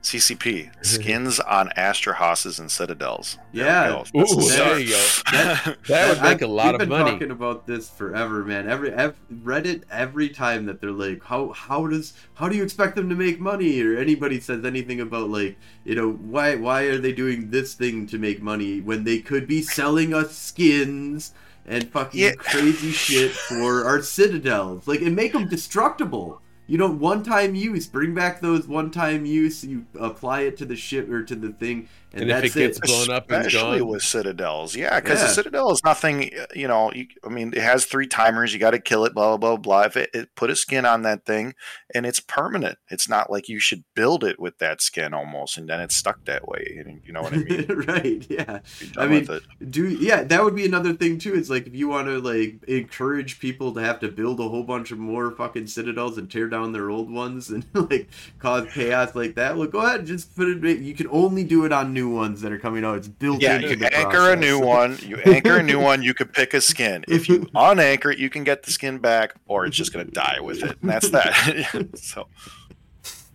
CCP <laughs> skins on Astrahuses and Citadels. There Yeah. go. Ooh, there you go. <laughs> That- That would make I've- a lot we've been talking about this forever, man. Every, ev Reddit every time that they're like, how how does how do you expect them to make money? Or anybody says anything about like, you know, why why are they doing this thing to make money when they could be selling us skins and fucking Yeah. crazy shit for our citadels? Like, and make them destructible. You know, one time use. Bring back those one time use. You apply it to the ship or to the thing, and, And if it gets it. blown up and Especially with citadels, yeah, because Yeah. the citadel is nothing. You know, you, I mean, it has three timers. You got to kill it. Blah blah blah blah. If it, it put a skin on that thing, and it's permanent. It's not like you should build it with that skin almost, and then it's stuck that way. And you know what I mean? <laughs> right? Yeah. I mean, do yeah that would be another thing too it's like if you want to like encourage people to have to build a whole bunch of more fucking citadels and tear down their old ones and <laughs> like cause chaos like that well go ahead and just put it you can only do it on new ones that are coming out it's built Yeah, into you the anchor a new one. You anchor a new <laughs> one. You could pick a skin. If you <laughs> unanchor it, you can get the skin back, or it's just going to die with it, and that's that. <laughs> so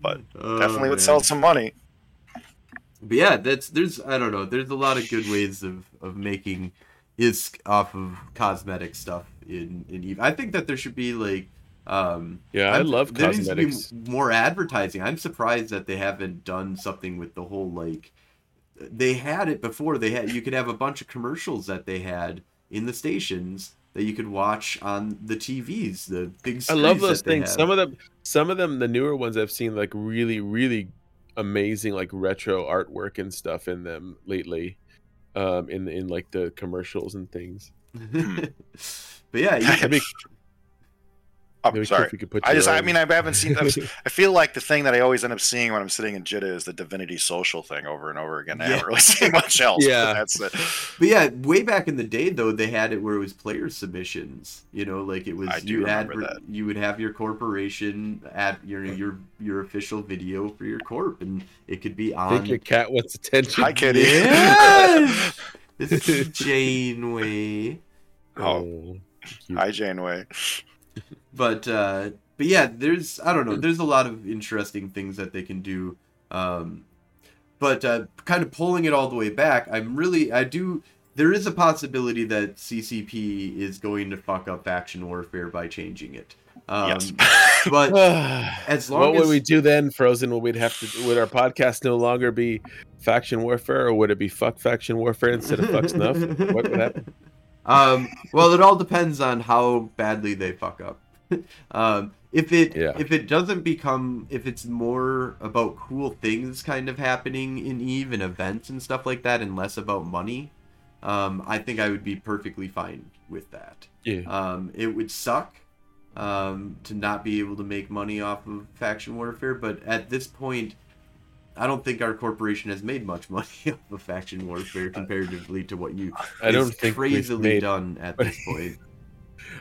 but Oh, definitely would man. sell some money. But yeah, that's there's I don't know. There's a lot of good ways of of making ISK off of cosmetic stuff in in Eve. I think that there should be like um Yeah, I I'm- love there needs to be cosmetics. more advertising. I'm surprised that they haven't done something with the whole like they had it before. They had you could have a bunch of commercials that they had in the stations that you could watch on the TVs, the big I love those that they things. have. Some of them, some of them, the newer ones I've seen, like really, really amazing, like retro artwork and stuff in them lately. Um, in in like the commercials and things. <laughs> but yeah, you, <laughs> That'd be- Oh, Maybe sorry. Cliffy could put I your just, I mean, I haven't seen. I'm, <laughs> I feel like the thing that I always end up seeing when I'm sitting in Jita is the Divinity Social thing over and over again. I Yeah. haven't really <laughs> seen much else. but Yeah. that's it. But yeah, way back in the day though, they had it where it was player submissions. You know, like it was I do you remember that. you would have your corporation at your your your official video for your corp, and it could be on. I think on. your cat wants attention. Hi, Kitty. Yes! <laughs> this is Janeway. Oh, oh cute. hi, Janeway. But uh but yeah there's i don't know there's a lot of interesting things that they can do um but uh kind of pulling it all the way back i'm really i do there is a possibility that ccp is going to fuck up faction warfare by changing it um Yes. <laughs> but <sighs> as long what would we do then, Frozen? Would we have to? Would our podcast no longer be faction warfare, or would it be fuck faction warfare instead of fuck snuff? What would happen? <laughs> um well it all depends on how badly they fuck up <laughs> um if it Yeah. if it doesn't become if it's more about cool things kind of happening in eve and events and stuff like that and less about money um i think i would be perfectly fine with that Yeah. um it would suck um to not be able to make money off of faction warfare but at this point I don't think our corporation has made much <laughs> money off of faction warfare comparatively to what you I don't think crazily made. done at this point.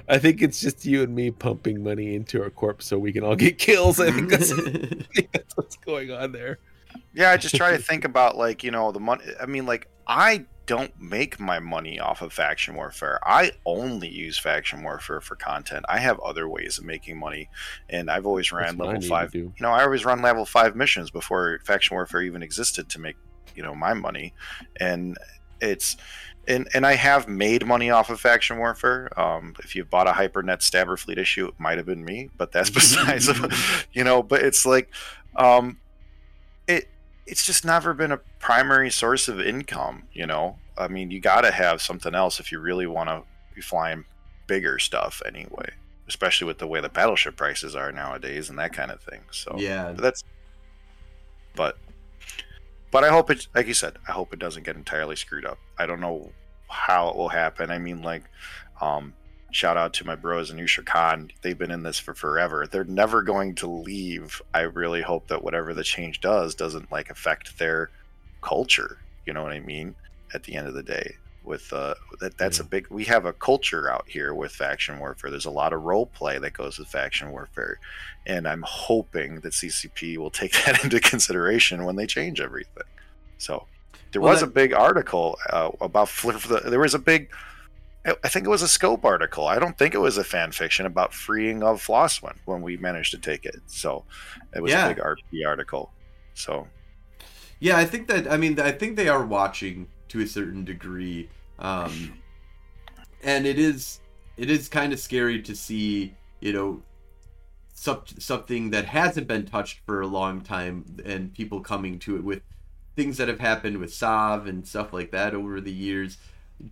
I think it's just you and me pumping money into our corp so we can all get kills. I think that's, <laughs> I think that's what's going on there. Yeah, I just try to think about like you know the money. I mean, like I don't make my money off of faction warfare. I only use faction warfare for content. I have other ways of making money, and I've always ran That's level five. You know, I always run level five missions before faction warfare even existed to make you know my money, and it's. And, and I have made money off of faction warfare. Um, if you bought a HyperNet Stabber Fleet issue, it might have been me, but that's <laughs> besides, <laughs> <laughs> you know. But it's like, um, it it's just never been a primary source of income you know i mean you got to have something else if you really want to be flying bigger stuff anyway especially with the way the battleship prices are nowadays and that kind of thing so yeah, but that's but but i hope it like you said i hope it doesn't get entirely screwed up i don't know how it will happen i mean like um shout out to my bros in Ushra'Khan. They've been in this for forever. They're never going to leave. I really hope that whatever the change does doesn't like affect their culture. You know what I mean? At the end of the day, with uh, that that's a big. We have a culture out here with faction warfare. There's a lot of role play that goes with faction warfare, and I'm hoping that CCP will take <laughs> that into consideration when they change everything. So. There Well, was that- a big article uh, about flip. There was a big I- I think it was a scope article. I don't think it was a fan fiction about freeing of Floseswin when we managed to take it. So it was Yeah. a big RP article. So yeah. I think that I mean I think they are watching to a certain degree, um, and it is it is kind of scary to see you know some, something that hasn't been touched for a long time and people coming to it with things that have happened with Sav and stuff like that over the years.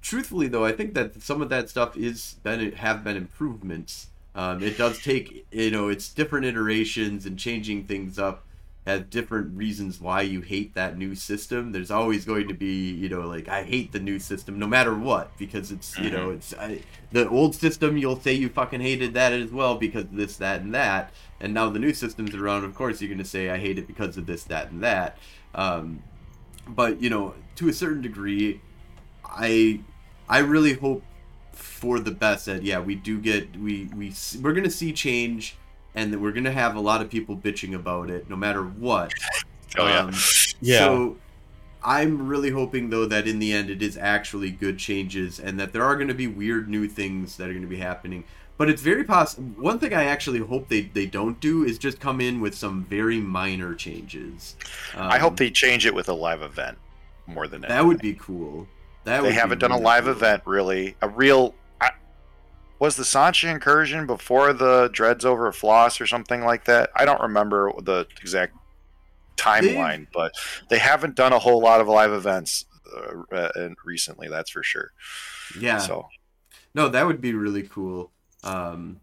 Truthfully, though, I think that some of that stuff is been have been improvements. Um, it does take you know it's different iterations and changing things up has different reasons why you hate that new system. There's always going to be you know like I hate the new system no matter what because it's you know it's I, the old system you'll say you fucking hated that as well because of this that and that and now the new system's around of course you're going to say I hate it because of this that and that. Um, but you know to a certain degree i i really hope for the best that yeah we do get we we we're gonna see change and that we're gonna have a lot of people bitching about it no matter what <laughs> oh yeah, Um, <laughs> Yeah. so i'm really hoping though that in the end it is actually good changes and that there are going to be weird new things that are going to be happening but it's very possible one thing i actually hope they they don't do is just come in with some very minor changes I hope Um, they change it with a live event more than ever. that would be cool that They would haven't done a live cool. event really. A real I, was the Sansha incursion before the Dreads over Floss or something like that. I don't remember the exact timeline, but they haven't done a whole lot of live events uh, uh, recently. That's for sure. yeah So No, that would be really cool. Um,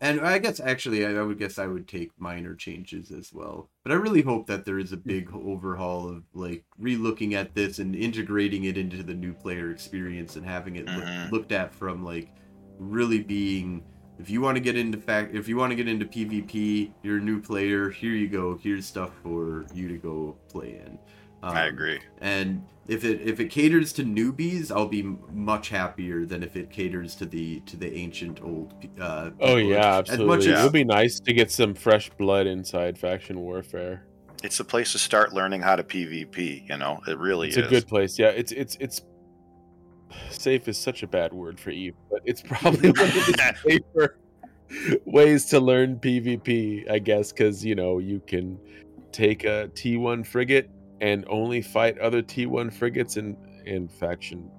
and I guess actually, I, I would guess I would take minor changes as well. But I really hope that there is a big overhaul of like relooking at this and integrating it into the new player experience and having it look, Mhm. looked at from like really being if you want to get into fact, if you want to get into PvP, you're a new player. Here you go. Here's stuff for you to go play in. Um, I agree. And if it if it caters to newbies, I'll be much happier than if it caters to the to the ancient old. Uh, Oh people. yeah, As absolutely. much It as would be nice to get some fresh blood inside faction warfare. It's a place to start learning how to PvP. You know, it really It's is. a good place. Yeah, it's it's it's safe is such a bad word for Eve, but it's <laughs> probably one of the <laughs> safer ways to learn PvP, I guess, because you know you can take a T1 frigate and only fight other T1 frigates in in faction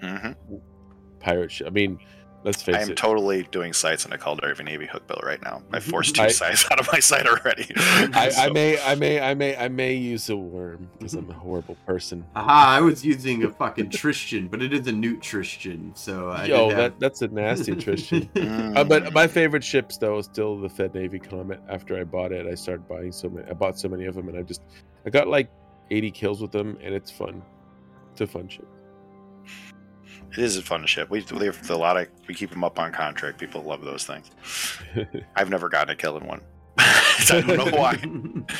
hmm pirate ship. I mean, let's face I am it. totally doing sites in a Caldari Navy Hookbill right now. <laughs> I forced two I- sites out of my site already. I, I <laughs> may, I may, I may, I may use a worm because I'm a horrible person. Aha! I was using a fucking Tristan, but it is a Newt Tristan, so I Yo, did that that's a nasty Tristan. <laughs> mm, Uh, but my favorite ships though is still the Fed Navy Comet. After I bought it, I started buying so many. I bought so many of them, and I just I got like 80 kills with them, and it's fun. It's a fun ship. It is a fun ship. We we have a lot of we keep them up on contract. People love those things. <laughs> I've never gotten a kill in one. <laughs> I don't know why. <laughs>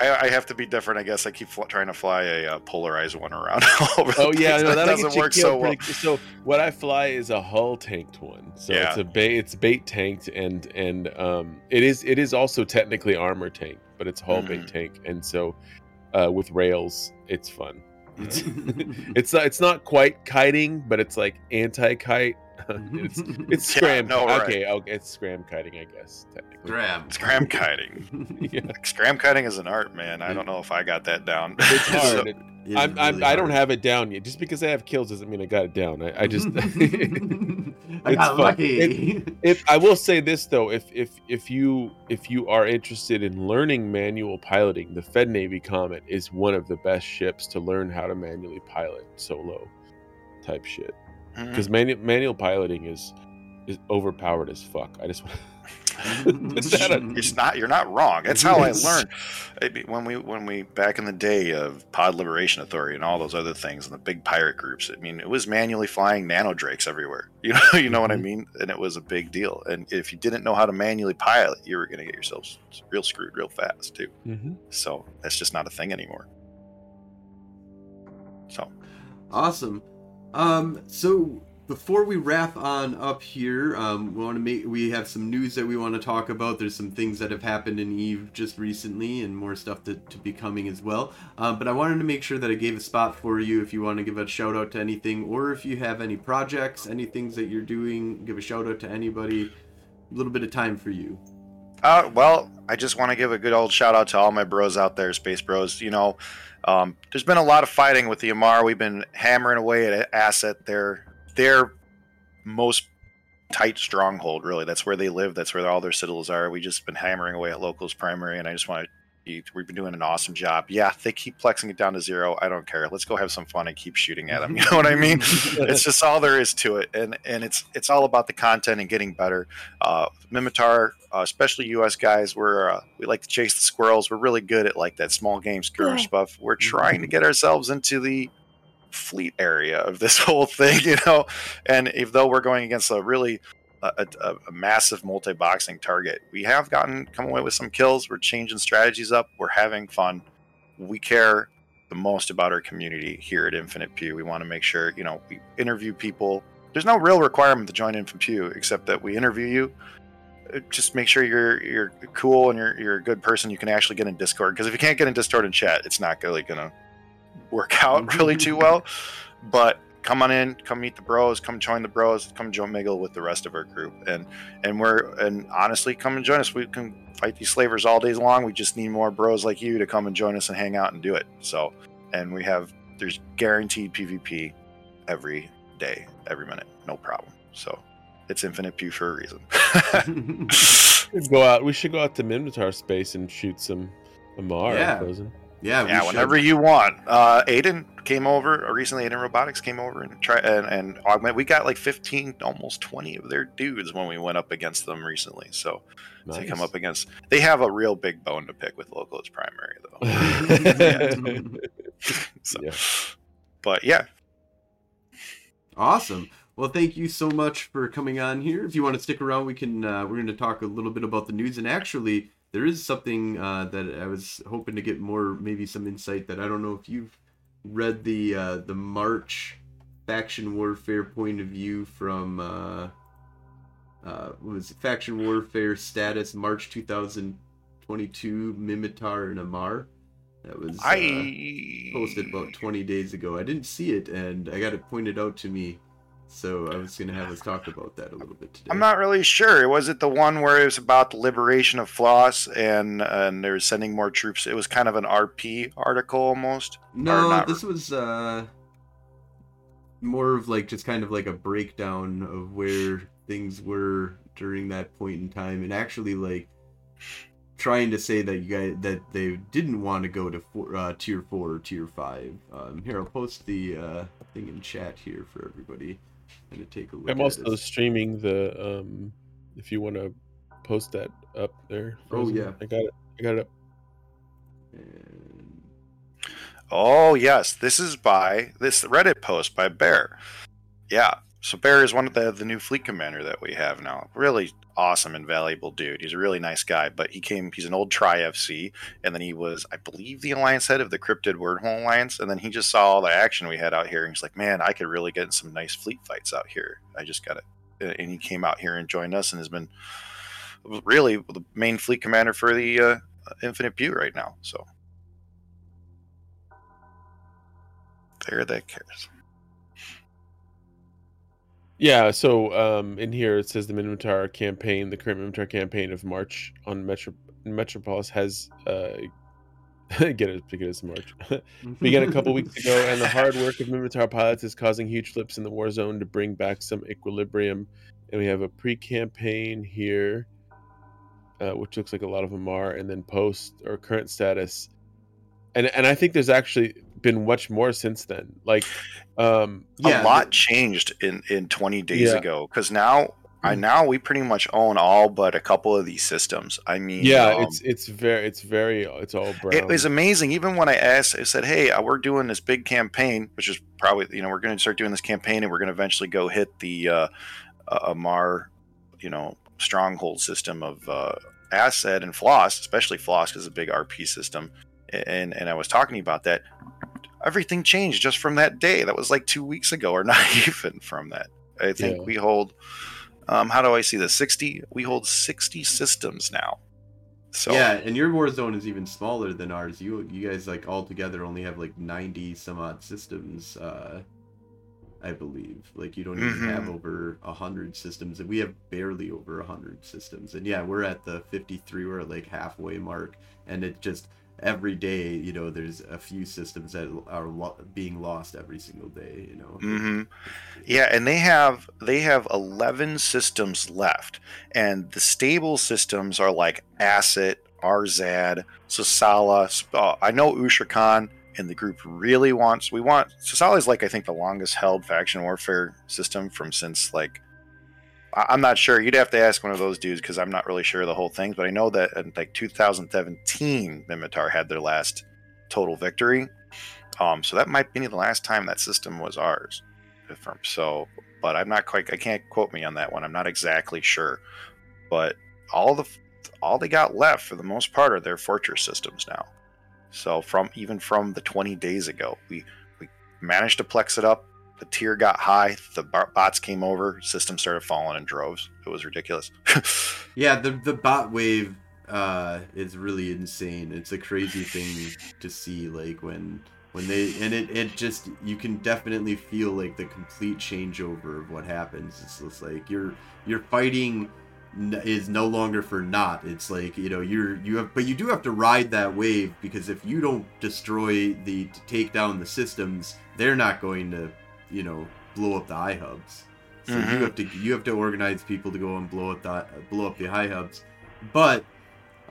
I, I have to be different, I guess. I keep fl- trying to fly a uh, polarized one around. over oh yeah, no, that doesn't work so well. pretty. So what I fly is a hull tanked one. So it's a bait. It's bait tanked, and and um, it is it is also technically armor tank, but it's hull bait Mhm. tank, and so uh, with rails, it's fun. It's <laughs> it's not, it's not quite kiting, but it's like anti kite. <laughs> it's <laughs> it's Yeah, scram. no, right. Okay, okay, it's scram kiting, I guess technically. Grab. <laughs> Scram kiting. yeah, Scram kiting is an art, man. I don't know if I got that down. it's So- hard. It- It is I'm, I'm really I don't have it down yet. Just because I have kills doesn't mean I got it down. I, I just I got fun. lucky. if I will say this though, if if if you if you are interested in learning manual piloting, the Fed Navy Comet is one of the best ships to learn how to manually pilot solo type shit. Because manual manual piloting is is overpowered as fuck. I just want Put <laughs> that on- it's not you're not wrong. That's how i learned. I when we when we back in the day of pod liberation authority and all those other things and the big pirate groups i mean it was manually flying nano drakes everywhere. <laughs> You know you know what i Mhm. mean? And it was a big deal. And if you didn't know how to manually pilot you were going to get yourself real screwed real fast too. Mhm. so that's just not a thing anymore. So. Awesome. Um, so before we wrap on up here, um, we want to make we have some news that we want to talk about. There's some things that have happened in Eve just recently, and more stuff to, to be coming as well. Um, but I wanted to make sure that I gave a spot for you if you want to give a shout out to anything, or if you have any projects, any things that you're doing, give a shout out to anybody. A little bit of time for you. Uh, well, I just want to give a good old shout out to all my bros out there, Space Bros. You know, um, there's been a lot of fighting with the Amarr. We've been hammering away at Asset, their their most tight stronghold. Really, that's where they live. That's where all their citadels are. We just been hammering away at locals primary, and I just want to. We've been doing an awesome job. Yeah, they keep plexing it down to zero. I don't care. Let's go have some fun and keep shooting at them. <laughs> You know what I mean? it's <laughs> just all there is to it and and it's it's all about the content and getting better uh Minmatar uh, especially us guys we're uh, we like to chase the squirrels we're really good at like that small game skirmish Yeah. stuff we're trying to get ourselves into the fleet area of this <laughs> whole thing you know and if though we're going against a really a, a, a massive multi-boxing target we have gotten come away with some kills we're changing strategies up we're having fun we care the most about our community here at Infinite Pew. We want to make sure, you know, we interview people. There's no real requirement to join Infinite Pew except that we interview you. Uh, Just make sure you're you're cool and you're you're a good person. You can actually get in Discord because if you can't get in Discord and chat, it's not really gonna work <laughs> out really too well. <laughs> But come on in, come meet the bros, come join the bros, come join mingle with the rest of our group, and and we're and honestly, come and join us. We can fight these slavers all days long. We just need more bros like you to come and join us and hang out and do it. So, and we have there's guaranteed PvP every day, every minute, no problem. So, it's Infinite Pew for a reason. <laughs> <laughs> Should go out. We should go out to Minmatar space and shoot some Amarr. Yeah. Frozen. yeah, we yeah, should. whenever you want. Uh, Aiden came over recently. Aiden Robotics came over and try and, and augment. We got like 15, almost 20 of their dudes when we went up against them recently. So they come up against. They have a real big bone to pick with local as primary though. <laughs> <laughs> So, Yeah. but yeah, Awesome. Well, thank you so much for coming on here. If you want to stick around, we can. Uh, we're going to talk a little bit about the news, and actually, there is something uh, that I was hoping to get more, maybe some insight that I don't know if you've read the uh, the March faction warfare point of view from uh, uh, what was it? faction warfare status March 2022 Minmatar and Amarr. That was uh, I posted about 20 days ago. I didn't see it, and I got it pointed out to me. So I was gonna have us talk about that a little bit today. I'm not really sure. Was it the one where it was about the liberation of Floss and and they're sending more troops? It was kind of an RP article almost. No, this was uh more of like just kind of like a breakdown of where things were during that point in time, and actually like trying to say that you guys that they didn't want to go to four, uh, tier four or tier five. Um, here, I'll post the uh, thing in chat here for everybody. I'm gonna take a look. I'm at also it. streaming the um if you want to post that up there. Oh, yeah. I got it. I got it. up. And- Oh yes, this is by this Reddit post by Bear. Yeah, so Bear is one of the the new fleet commander that we have now. Really awesome and valuable dude. He's a really nice guy, but he came. He's an old Tri FC, and then he was, I believe, the alliance head of the Cryptid Wormhole Alliance. And then he just saw all the action we had out here, and he's like, "Man, I could really get in some nice fleet fights out here. I just got it." And he came out here and joined us, and has been really the main fleet commander for the uh, Infinite Pew right now. So. There that cares. Yeah, so um, in here it says the Minmatar campaign, the current Minmatar campaign of March on Metro Metropolis has uh, <laughs> get it March <laughs> began a couple weeks ago, and the hard work of Minmatar pilots is causing huge flips in the war zone to bring back some equilibrium. And we have a pre-campaign here, uh, which looks like a lot of them are, and then post or current status. And and I think there's actually been much more since then. Like, um, Yeah, a lot changed in in 20 days Yeah. ago because now I Mhm. now we pretty much own all but a couple of these systems. I mean, yeah, um, it's it's very it's very it's all brown. it was amazing. Even when I asked, I said, "Hey, uh, we're doing this big campaign, which is probably you know we're going to start doing this campaign, and we're going to eventually go hit the uh, uh, Amarr, you know, stronghold system of uh, Asset and Floss, especially Floss is a big RP system." And and I was talking about that. Everything changed just from that day. That was like two weeks ago, or <laughs> not even from that. I think Yeah. we hold. Um, how do I see this? Sixty. We hold sixty systems now. So yeah, and your war zone is even smaller than ours. You you guys like all together only have like ninety some odd systems, uh, I believe. Like you don't even Mhm. have over a hundred systems, and we have barely over a hundred systems. And yeah, we're at the fifty-three. We're at like halfway mark, and it just every day, you know, there's a few systems that are lo- being lost every single day. You know. hmm Yeah, and they have they have eleven systems left, and the stable systems are like Asset, Arzad, Sasala. Uh, I know Ushra'Khan and the group really wants. We want Sasala is like I think the longest held faction warfare system from since like. I'm not sure. You'd have to ask one of those dudes because I'm not really sure of the whole thing. But I know that in like 2017, Minmatar had their last total victory. Um, so that might be the last time that system was ours so but i'm not quite i can't quote me on that one i'm not exactly sure but all the all they got left for the most part are their fortress systems now so from even from the 20 days ago we we managed to plex it up the tier got high the bots came over system started falling in droves it was ridiculous <laughs> Yeah, the the bot wave uh is really insane. It's a crazy thing to see like when when they and it, it just you can definitely feel like the complete changeover of what happens. It's just like you're you're fighting is no longer for naught. It's like, you know, you're you have but you do have to ride that wave because if you don't destroy the take down the systems, they're not going to, you know, blow up the eye hubs. So Mhm. you have to you have to organize people to go and blow up the blow up the high hubs. But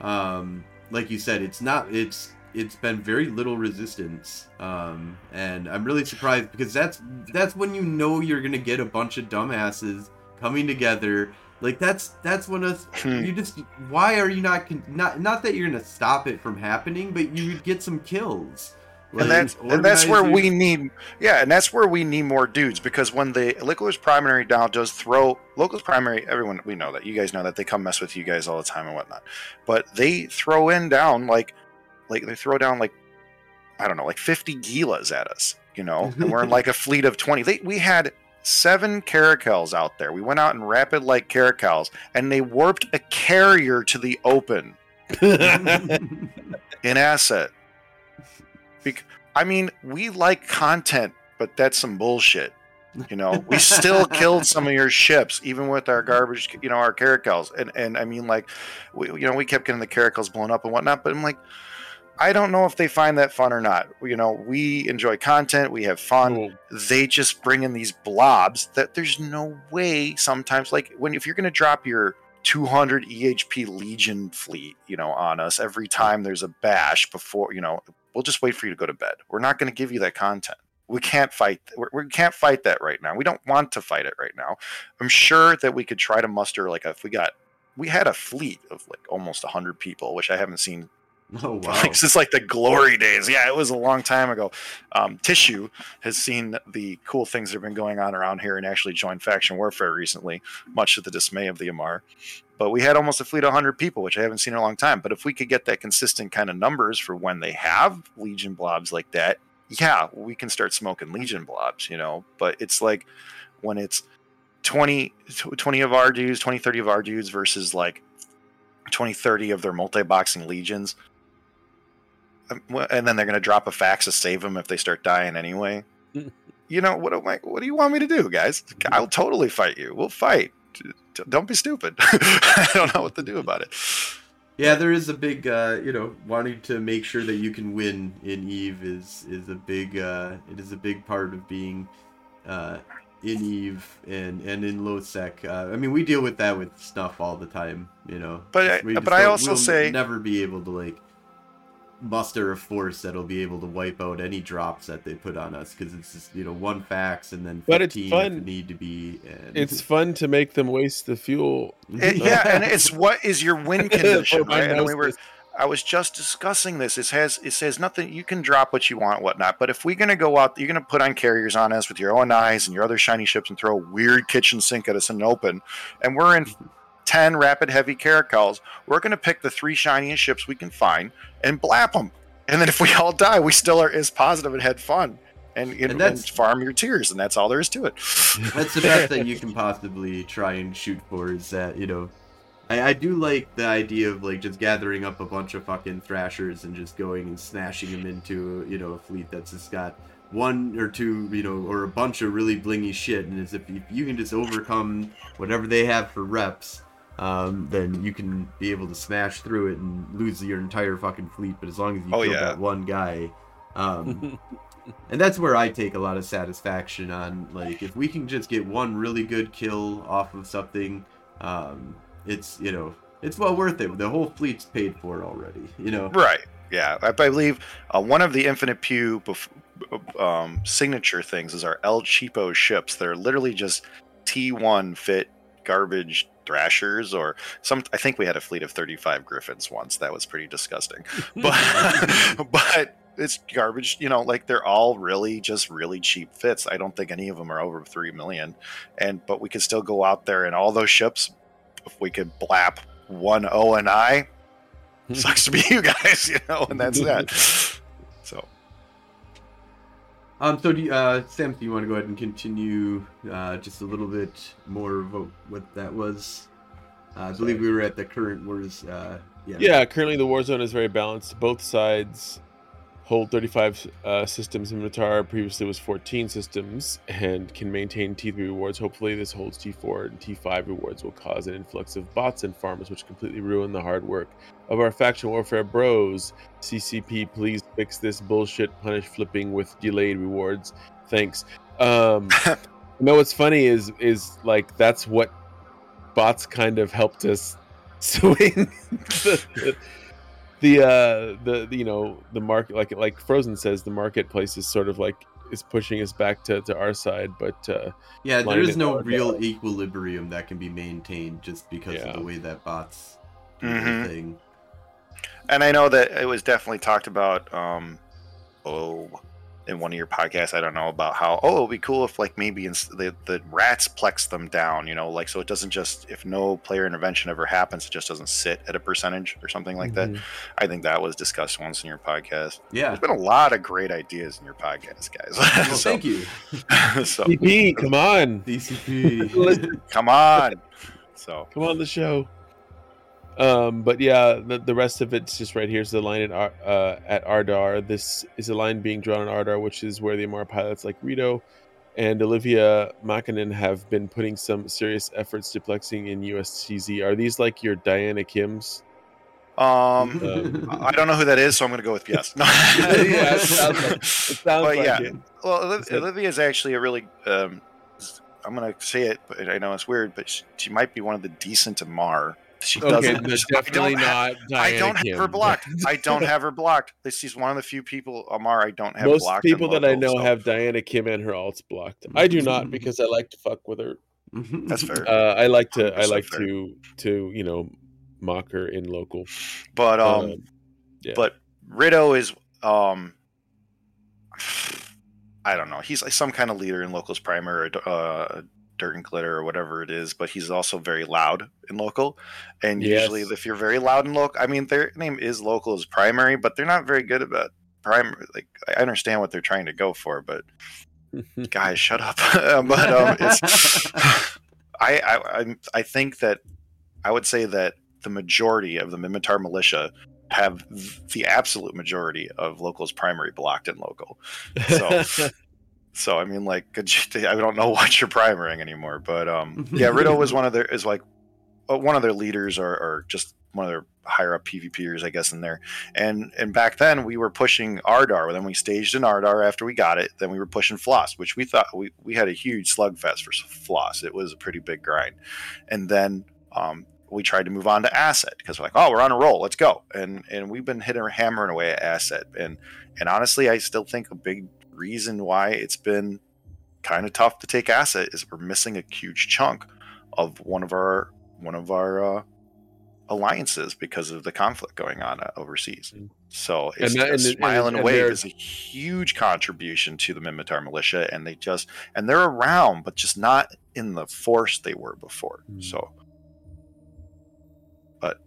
um, like you said, it's not it's it's been very little resistance, um, and I'm really surprised because that's that's when you know you're gonna get a bunch of dumbasses coming together. Like that's that's when us <laughs> Hmm. you just why are you not con- not not that you're gonna stop it from happening, but you would get some kills. And that's and that's where we need yeah and that's where we need more dudes because when the Liquor's primary now does throw locals primary everyone we know that you guys know that they come mess with you guys all the time and whatnot. But they throw in down like like they throw down like i don't know like 50 gilas at us you know? And we're in <laughs> like a fleet of 20 they, we had seven caracals out there. We went out in rapid like caracals and they warped a carrier to the open. <laughs> <laughs> In asset Bec- I mean, we like content, but that's some bullshit. You know, we still <laughs> killed some of your ships, even with our garbage, you know, our caracals. And and I mean, like, we, you know, we kept getting the caracals blown up and whatnot. But I'm like, I don't know if they find that fun or not. You know, we enjoy content, we have fun. Cool. They just bring in these blobs that there's no way. Sometimes, like when if you're going to drop your 200 EHP Legion fleet, you know, on us every time there's a bash before, you know, we'll just wait for you to go to bed. We're not going to give you that content. We can't fight. We're, we can't fight that right now. We don't want to fight it right now. I'm sure that we could try to muster like if we got, we had a fleet of like almost 100 people, which I haven't seen <laughs> Oh wow. like since like the glory days. Yeah, it was a long time ago. Um, Tissue has seen the cool things that have been going on around here and actually joined faction warfare recently, much to the dismay of the Amarr. But we had almost a fleet of 100 people, which I haven't seen in a long time. But if we could get that consistent kind of numbers for when they have Legion blobs like that, yeah, we can start smoking Legion blobs, you know. But it's like when it's 20, 20 of our dudes, 20, 30 of our dudes versus like 20, 30 of their multi boxing legions and then they're going to drop a fax to save them if they start dying anyway. <laughs> you know what? Am I, what do you want me to do, guys? I'll totally fight you. We'll fight. Don't be stupid. <laughs> I don't know what to do about it. Yeah, there is a big, uh, you know, wanting to make sure that you can win in Eve is is a big, uh, it is a big part of being uh, in Eve and and in low sec. Uh, I mean, we deal with that with stuff all the time, you know. But I- but I also we'll say- never be able to like muster a force that'll be able to wipe out any drops that they put on us because it's just you know one fax and then But it's 15 if fun. need to be. And it's fun to make them waste the fuel. It- <laughs> yeah, and it's what is your win <laughs> condition, right? And we were. I was just discussing this. It has it says nothing. You can drop what you want, whatnot. But if we're gonna go out, you're gonna put on carriers on us with your own eyes and your other shiny ships and throw a weird kitchen sink at us in the open, and we're in <laughs> ten rapid heavy caracals. We're gonna pick the three shiniest ships we can find and blap them. And then if we all die, we still are as positive and had fun. And, and, and that's- farm your tears, and that's all there is to it. <laughs> That's the best thing you <laughs> can possibly try and shoot for is that, you know, I, I do like the idea of like just gathering up a bunch of fucking thrashers and just going and smashing them into, you know, a fleet that's just got one or two, you know, or a bunch of really blingy shit. And as if, if you can just overcome whatever they have for reps, um, then you can be able to smash through it and lose your entire fucking fleet. But as long as you Oh, kill yeah. that one guy, um, <laughs> and that's where I take a lot of satisfaction on like if we can just get one really good kill off of something, um, it's you know it's well worth it. The whole fleet's paid for already, you know. Right. Yeah, I, I believe uh, one of the Infinite Pew bef- um, signature things is our El Cheapo ships. They're literally just T1 fit garbage thrashers, or some. I think we had a fleet of 35 Griffins once. That was pretty disgusting, <laughs> but <laughs> but it's garbage. You know, like they're all really just really cheap fits. I don't think any of them are over three million, and but we could still go out there and all those ships. If we could blap one O and I, <laughs> sucks to be you guys, you know, and that's that. So Um. So, do you, uh, Sam, do you want to go ahead and continue uh, just a little bit more of what, what that was? Uh, I believe we were at the current wars. Uh, yeah. Yeah, currently the war zone is very balanced. Both sides hold 35 uh, systems in Minmatar. Previously was 14 systems and can maintain T3 rewards. Hopefully, this holds T4 and T5 rewards will cause an influx of bots and farmers, which completely ruin the hard work of our faction warfare bros. CCP, please fix this bullshit. Punish flipping with delayed rewards. Thanks. Um, <laughs> know what's funny is is like that's what bots kind of helped us <laughs> swing the, <laughs> the, the uh the, the you know the market like like frozen says the marketplace is sort of like is pushing us back to, to our side but uh Yeah, there is Line is it no out. real equilibrium that can be maintained just because Yeah. of the way that bots do Mhm. their thing. and I know that it was definitely talked about um oh, in one of your podcasts, I don't know about how. Oh, it'd be cool if like maybe ins- the the rats plex them down, you know, like so it doesn't just if no player intervention ever happens, it just doesn't sit at a percentage or something like that. Mhm. I think that was discussed once in your podcast. Yeah. There's been a lot of great ideas in your podcast, guys. Well, <laughs> so, thank you. <laughs> so DP, come on, DCP. <laughs> Come on. So come on the show. Um, but yeah, the, the rest of it's just right here's the line at Ar- uh, at Ardar. This is a line being drawn on Ardar, which is where the Amarr pilots like Rito and Olivia Makinen have been putting some serious efforts duplexing in USCZ. Are these like your Diana Kims? um <laughs> Um, I don't know who that is, so I'm gonna go with yes. No. <laughs> yeah, it sounds like, it sounds But like yeah. it. Well, Oliv- Olivia is actually a really. Um, I'm gonna say it, but I know it's weird, but she, she might be one of the decent Amarr. She Okay, doesn't. no, I definitely don't not. Diana I don't have her Kim. blocked. <laughs> I don't have her blocked. This is one of the few people Amarr I don't have Most blocked. people that I know so have Diana Kim and her alts blocked. I do not because I like to fuck with her. That's fair. Uh, I like to. I like fair. to to you know mock her in local. But um, Um, yeah. but Rito is um, I don't know. He's like some kind of leader in locals primer or uh, dirt and glitter or whatever it is. But he's also very loud in local, and usually if you're very loud in local, I mean their name is local as primary, but they're not very good about primary. Like I understand what they're trying to go for, but <laughs> guys, shut up. <laughs> but um, it's <laughs> <sighs> I, I I I think that I would say that the majority of the Minmatar militia have the absolute majority of locals primary blocked in local. So so I mean like <laughs> I don't know <laughs> what you're primarying anymore, but um <laughs> yeah, Riddle was one of their is like uh, one of their leaders or, or just one of their higher up PvPers, I guess, in there. And and back then we were pushing Ardar. Then we staged an Ardar after we got it. Then we were pushing Floss, which we thought we, we had a huge slugfest for Floss. It was a pretty big grind. And then um, we tried to move on to Asset because we're like, oh, we're on a roll, let's go. And and we've been hitting hammering away at Asset. And and honestly, I still think a big reason why it's been kind of tough to take Asset is we're missing a huge chunk of one of our one of our uh, alliances because of the conflict going on uh, overseas. Mm. So it's that- a and- smile and- and, and wave is a huge contribution to the Minmatar militia, and they just and they're around, but just not in the force they were before. Mm. So, but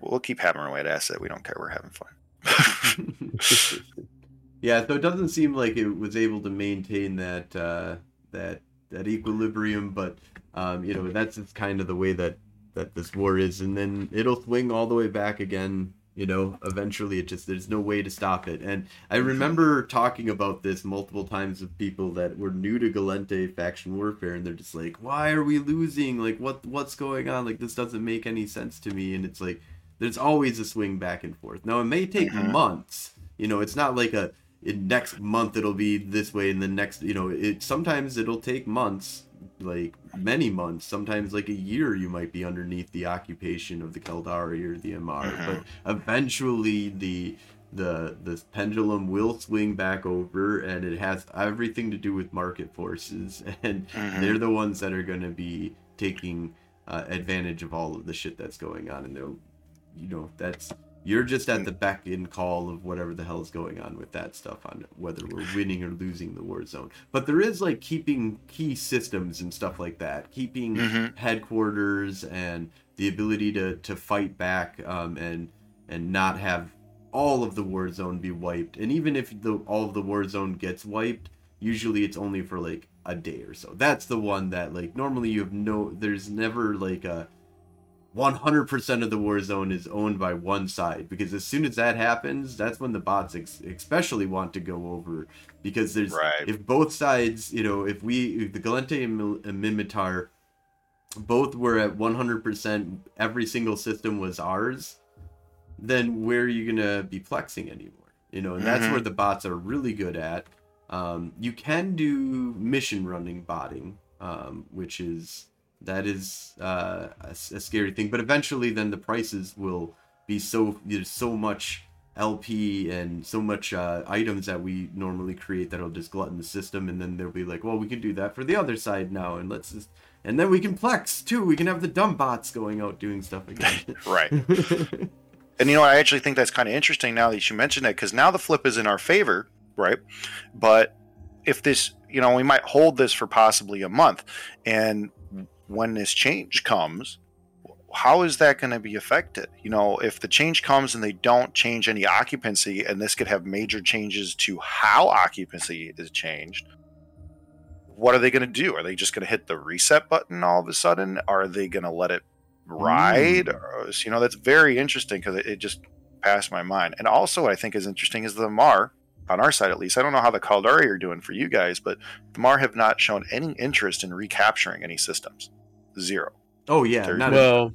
we'll keep hammering away at asset. We don't care. We're having fun. <laughs> <laughs> <laughs> yeah, so it doesn't seem like it was able to maintain that uh, that that equilibrium, but um, you know that's just kind of the way that that this war is, and then it'll swing all the way back again. You know, eventually it just there's no way to stop it. And I remember talking about this multiple times with people that were new to Gallente faction warfare, and they're just like, "Why are we losing? Like, what what's going on? Like, this doesn't make any sense to me." And it's like there's always a swing back and forth. Now it may take Mhm. months. You know, it's not like a in next month it'll be this way and the next you know it sometimes it'll take months like many months sometimes like a year you might be underneath the occupation of the Caldari or the Amarr Mhm. but eventually the the the pendulum will swing back over and it has everything to do with market forces <laughs> and Mhm. they're the ones that are going to be taking uh, advantage of all of the shit that's going on and they'll you know that's you're just at the back end call of whatever the hell is going on with that stuff on whether we're <laughs> winning or losing the war zone. But there is like keeping key systems and stuff like that keeping Mhm. headquarters and the ability to to fight back um, and and not have all of the war zone be wiped. And even if the all of the war zone gets wiped usually it's only for like a day or so. That's the one that like normally you have no there's never like a 100% of the war zone is owned by one side because as soon as that happens that's when the bots ex- especially want to go over because there's Right. if both sides you know if we if the Gallente and, Minmatar both were at 100% every single system was ours then where are you gonna be flexing anymore you know and that's Mhm. where the bots are really good at um, you can do mission running botting um, which is that is uh, a, a scary thing but eventually then the prices will be so there's so much lp and so much uh, items that we normally create that'll just glutton the system and then they'll be like well we can do that for the other side now and let's just and then we can flex too we can have the dumb bots going out doing stuff again <laughs> right. And you know, I actually think that's kind of interesting now that you mentioned that because now the flip is in our favor, right? But if this, you know, we might hold this for possibly a month, and when this change comes, how is that going to be affected? You know, if the change comes and they don't change any occupancy, and this could have major changes to how occupancy is changed, what are they going to do? Are they just going to hit the reset button all of a sudden? Are they going to let it ride? Mm. Or, you know, that's very interesting because it, it just passed my mind. And also, what I think is interesting is the Amarr, on our side at least. I don't know how the Caldari are doing for you guys, but the Amarr have not shown any interest in recapturing any systems. Zero. Oh yeah, There's- not well,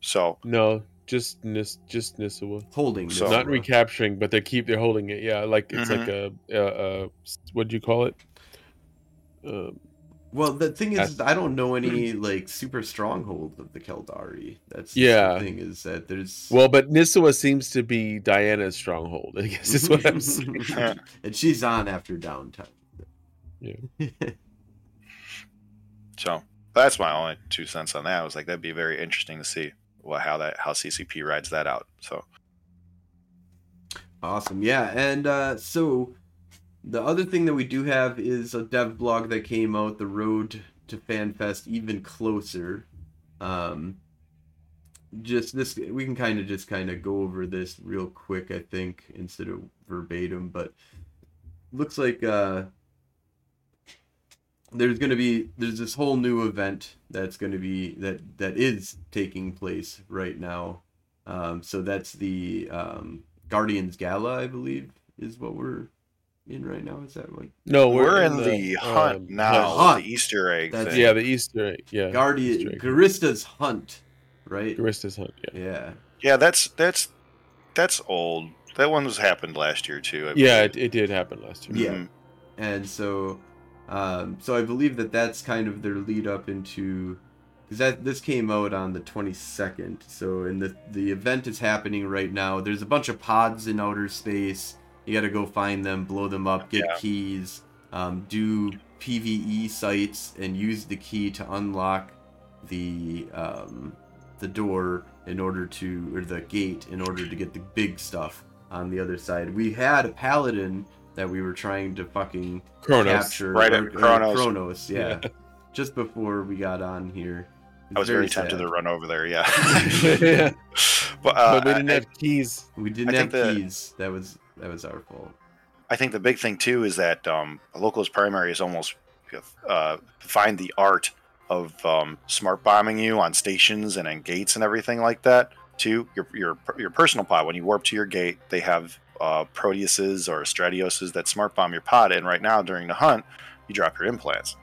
So, no, just Nis, just Nisuwa. holding. So- Not recapturing, but they keep they're holding it. Yeah, like it's like a, Mm-hmm. a, a what do you call it? Uh, Well, the thing is, I don't know any like super stronghold of the Caldari. That's Yeah. The thing is that there's well, but Nisuwa seems to be Diana's stronghold. I guess is what I'm <laughs> saying. <laughs> and she's on after downtime. Yeah. <laughs> so that's my only two cents on that. I was like, that'd be very interesting to see what how that how CCP rides that out. So, Awesome. Yeah, and uh, so the other thing that we do have is a dev blog that came out, the road to FanFest even closer. Um, just this, we can kind of just kind of go over this real quick, I think, instead of verbatim. But looks like uh, there's going to be there's this whole new event that's going to be that that is taking place right now. Um, so that's the um, Guardians Gala, I believe, is what we're in right now. Is that one? No, we're, in the, hunt um, now, hunt. the Easter egg That's- thing. Yeah, the Easter egg. Yeah, Guardian egg. Gurista's Hunt, right? Gurista's hunt. Yeah, Yeah. Yeah, that's that's that's old. That one was happened last year too. I yeah, it, it did happen last year. Yeah. Mhm. and so um, so I believe that that's kind of their lead up into because that this came out on the 22nd. So and the the event is happening right now. There's a bunch of pods in outer space. You got to go find them, blow them up, get Yeah. keys, um, do PVE sites, and use the key to unlock the um, the door in order to or the gate in order to get the big stuff on the other side. We had a paladin that we were trying to fucking Kronos. capture Right or- at Kronos. Kronos, yeah. Just before we got on here. It's I was very, sad. tempted to run over there. Yeah, <laughs> <laughs> yeah, but, uh, but we didn't I- have keys. We didn't I have think the- keys. That was that was our fault. I think the big thing too is that um, a local's primary is almost uh, find the art of um, smart bombing you on stations and in gates and everything like that. Too your your your personal pod when you warp to your gate, they have uh, Proteuses or Stratioses that smart bomb your pod. And right now during the hunt, you drop your implants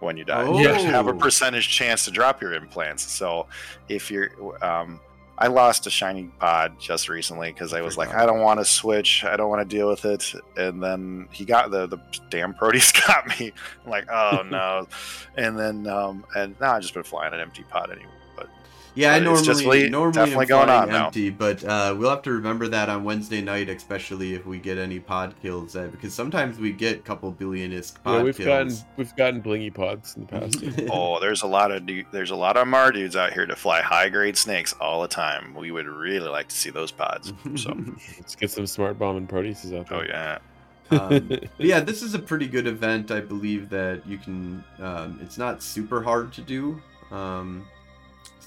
when you die. Oh. You have a percentage chance to drop your implants. So if you're um, I lost a shiny pod just recently because I was like, I don't want to switch. I don't want to deal with it. And then he got the the damn Proteus <laughs> got me. I'm like, oh <laughs> no. and then um and now I've just been flying an empty pod anyway. But Yeah, I But it's normally just really- normally definitely I'm going flying on now. empty, but uh, we'll have to remember that on Wednesday night, especially if we get any pod kills. Uh, because sometimes we get a couple billionist pod Yeah, we've kills. gotten we've gotten blingy pods in the <laughs> past. oh, there's a lot of there's a lot of Amarr dudes out here to fly high grade snakes all the time. We would really like to see those pods. So <laughs> Let's get some smart bomb and Proteuses out there. oh yeah. um, <laughs> yeah, this is a pretty good event. I believe that you can. Um, it's not super hard to do, um,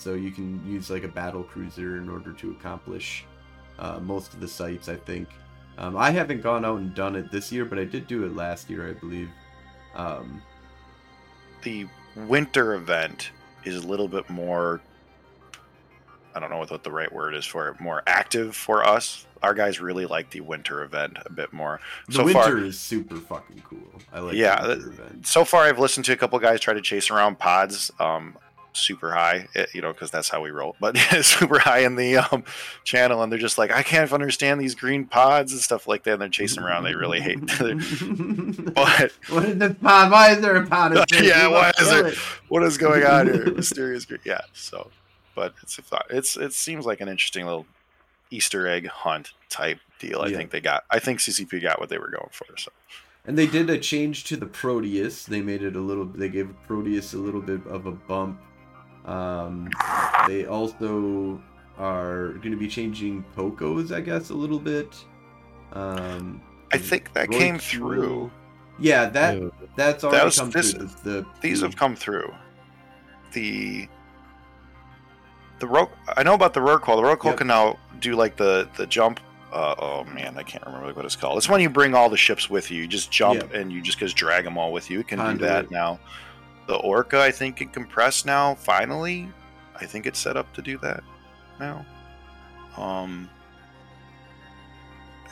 so you can use like a battle cruiser in order to accomplish uh, most of the sites. I think. Um, I haven't gone out and done it this year, but I did do it last year, I believe. Um, the winter event is a little bit more I don't know what the right word is for it, more active for us. Our guys really like the winter event a bit more. the so winter far is super fucking cool. I like. Yeah, the winter event. so far I've listened to a couple guys try to chase around pods um super high, eh, you know, because that's how we roll. But <laughs> super high in the um, channel, and they're just like, I can't understand these green pods and stuff like that. And they're chasing around. They really hate. <laughs> but <laughs> what is this pod? Why is there a pod? Yeah, why is there- it. what is going on here? Mysterious green. Yeah. So, but it's it's it seems like an interesting little Easter egg hunt type deal. I Yeah. think they got. I think CCP got what they were going for. So And they did a change to the Proteus. They made it a little. They gave Proteus a little bit of a bump. Um, they also are going to be changing Pocos, I guess, a little bit. Um, I think that Roy came Kilo- through. Yeah, that that's already was- come this- through. The, the, These have come through. The the rope. I know about the Rorqual. The Rorqual Yep. can now do like the the jump. Uh, oh man, I can't remember what it's called. It's when you bring all the ships with you. You just jump Yep. and you just just drag them all with you. It can do that now. The Orca, I think, can compress now. Finally, I think it's set up to do that now. Um,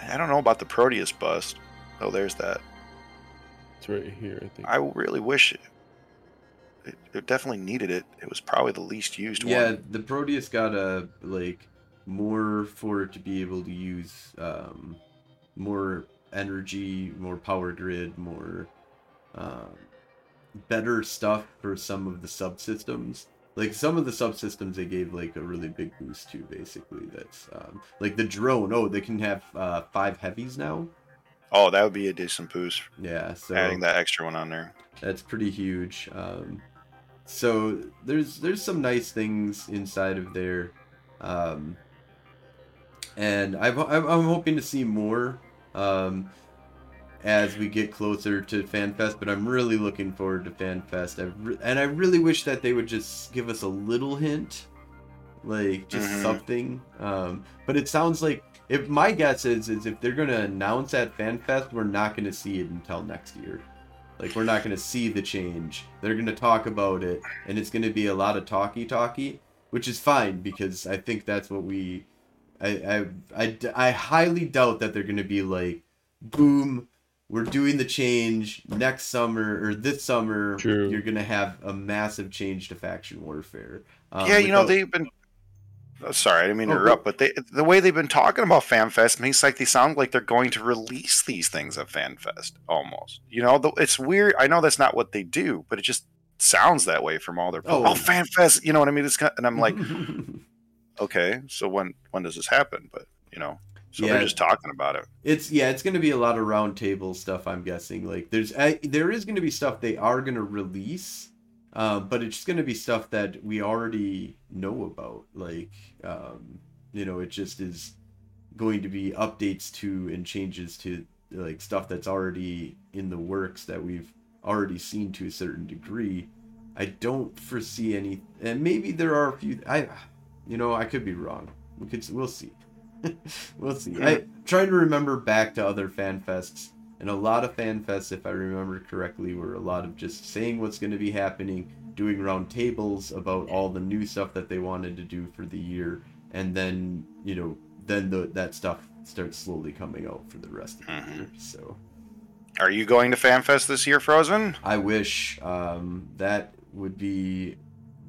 I don't know about the Proteus bust. Oh, there's that. it's right here, I think. I really wish it. It, it definitely needed it. It was probably the least used yeah, one. Yeah, the Proteus got a like more for it to be able to use um, more energy, more power grid, more um, better stuff for some of the subsystems. Like some of the subsystems, they gave like a really big boost to. Basically, that's um, like the drone. Oh, they can have uh, five heavies now. Oh, that would be a decent boost. Yeah, so Adding that extra one on there. that's pretty huge. Um, so there's there's some nice things inside of there, um, and I've, I'm I'm hoping to see more um, as we get closer to FanFest. But I'm really looking forward to FanFest, I re- and I really wish that they would just give us a little hint, like just Mhm. something. Um, but it sounds like if my guess is is if they're gonna announce at FanFest, we're not gonna see it until next year. Like we're not gonna see the change. They're gonna talk about it, and it's gonna be a lot of talky talky, which is fine because I think that's what we. I I I, I highly doubt that they're gonna be like, boom, we're doing the change next summer or this summer. True. You're gonna have a massive change to faction warfare. Um, yeah, you know they've been. Oh, sorry, I didn't mean to Oh, interrupt, but they, the way they've been talking about FanFest makes like they sound like they're going to release these things at FanFest almost. You know, the, it's weird. I know that's not what they do, but it just sounds that way from all their. Oh. Oh, FanFest. You know what I mean? It's kind, of, and I'm like, <laughs> okay, so when when does this happen? But you know, so Yeah. they're just talking about it. It's yeah, it's going to be a lot of roundtable stuff. I'm guessing. Like there's I, there is going to be stuff they are going to release, uh, but it's just going to be stuff that we already know about. Like um, you know, it just is going to be updates to and changes to like stuff that's already in the works that we've already seen to a certain degree. I don't foresee any, and maybe there are a few. I, you know, I could be wrong. We could, we'll see. <laughs> we'll see. I trying to remember back to other fan fests, and a lot of fan fests, if I remember correctly, were a lot of just saying what's going to be happening, doing round tables about all the new stuff that they wanted to do for the year, and then you know, then the, that stuff starts slowly coming out for the rest of the Mhm. year. So Are you going to FanFest this year, Frozen? I wish um, that would be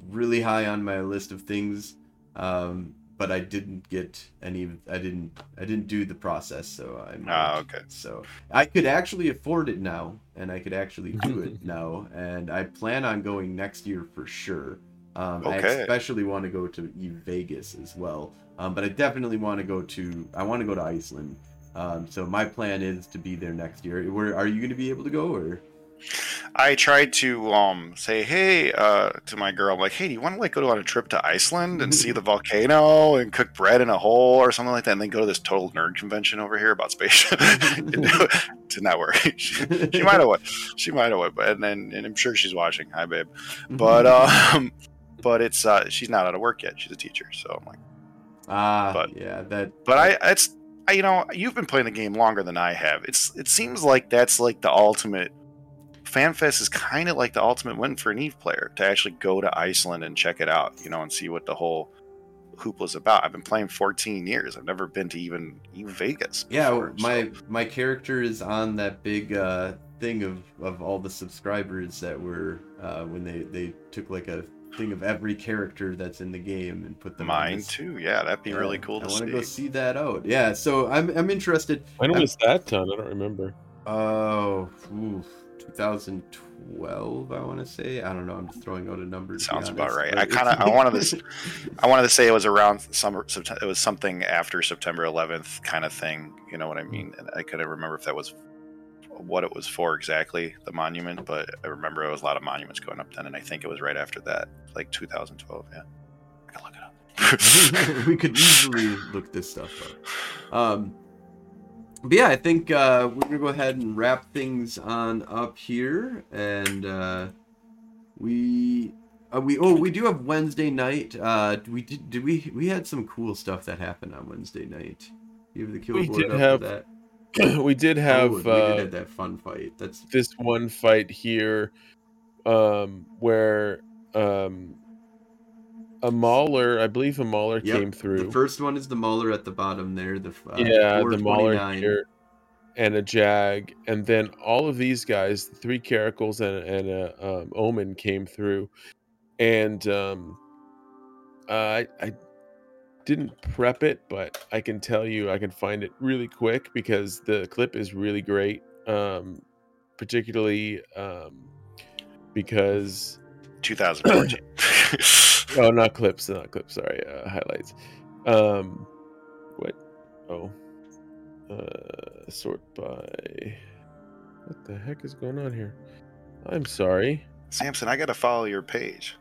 really high on my list of things, um, but I didn't get any. I didn't. I didn't do the process, so I'm. Ah, okay. So I could actually afford it now, and I could actually do it <laughs> now, and I plan on going next year for sure. Um, I Okay. especially want to go to E Vegas as well, um, but I definitely want to go to. I want to go to Iceland. Um, so my plan is to be there next year. Where are you going to be able to go, or? I tried to um say hey uh to my girl I'm like hey do you want to like go on a trip to Iceland and see the <laughs> volcano and cook bread in a hole or something like that and then go to this total nerd convention over here about space <laughs> <laughs> did not work she, she might have went she might have went but and then and I'm sure she's watching hi babe but um but it's uh she's not out of work yet she's a teacher so I'm like Ah, But- yeah, that. but I it's I, you know you've been playing the game longer than I have. It's it seems like that's like the ultimate. FanFest is kind of like the ultimate win for an Eve player to actually go to Iceland and check it out, you know, and see what the whole hoopla's about. I've been playing 14 years. I've never been to even even Vegas. Yeah, my so- my character is on that big uh, thing of, of all the subscribers that were uh, when they they took like a thing of every character that's in the game and put them. mine this- too. Yeah, that'd be really Yeah, cool to I want see. to go see that out. Yeah, so I'm I'm interested. When I'm- was that done? I don't remember. Oh, ooh, 2012, I want to say. I don't know. I'm just throwing out a number. Sounds about right. but I kinda- I wanted to I wanted to say it was around summer. It was something after September 11th, kind of thing. You know what I mean? And I couldn't remember if that was what it was for exactly, the monument. But I remember there was a lot of monuments going up then, and I think it was right after that, like 2012. Yeah, I can look it up. <laughs> we could easily look this stuff up. Um, but yeah, I think uh, we're gonna go ahead and wrap things on up here, and uh, we uh, we oh we do have Wednesday night. Uh, we did did we we had some cool stuff that happened on Wednesday night. You have the kill We board did up have that. <coughs> we did Oh, have we did uh, have that fun fight. That's this one fight here um where um a mauler i believe a mauler Yep, came through The first one is the Mauler at the bottom there. The uh, yeah the mauler 429. here and a jag and then all of these guys three caracals and, and a um, omen came through and um i i didn't prep it but i can tell you i can find it really quick because the clip is really great um particularly um because 2014. <clears throat> oh not clips not clips sorry uh, highlights. Um what? Oh. Uh sort by. What the heck is going on here? I'm sorry. Samson, I gotta follow your page.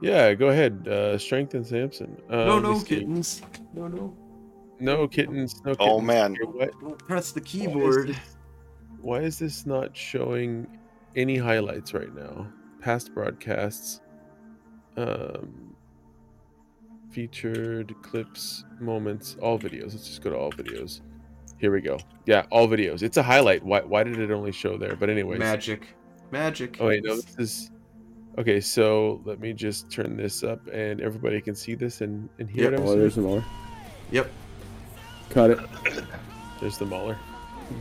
yeah go ahead uh strengthen samson. Uh, No, no kittens. No, no. no kittens no Oh, man. What? Don't press the why is keyboard. this- why is this not showing any highlights right now? Past broadcasts um featured clips moments all videos let's just go to all videos here we go yeah all videos it's a highlight why, why did it only show there but anyways Magic. Magic. oh wait no this is okay so let me just turn this up and everybody can see this and, and hear Yep. it I'm Oh, there's the Mauler. Yep. Cut it. there's the mauler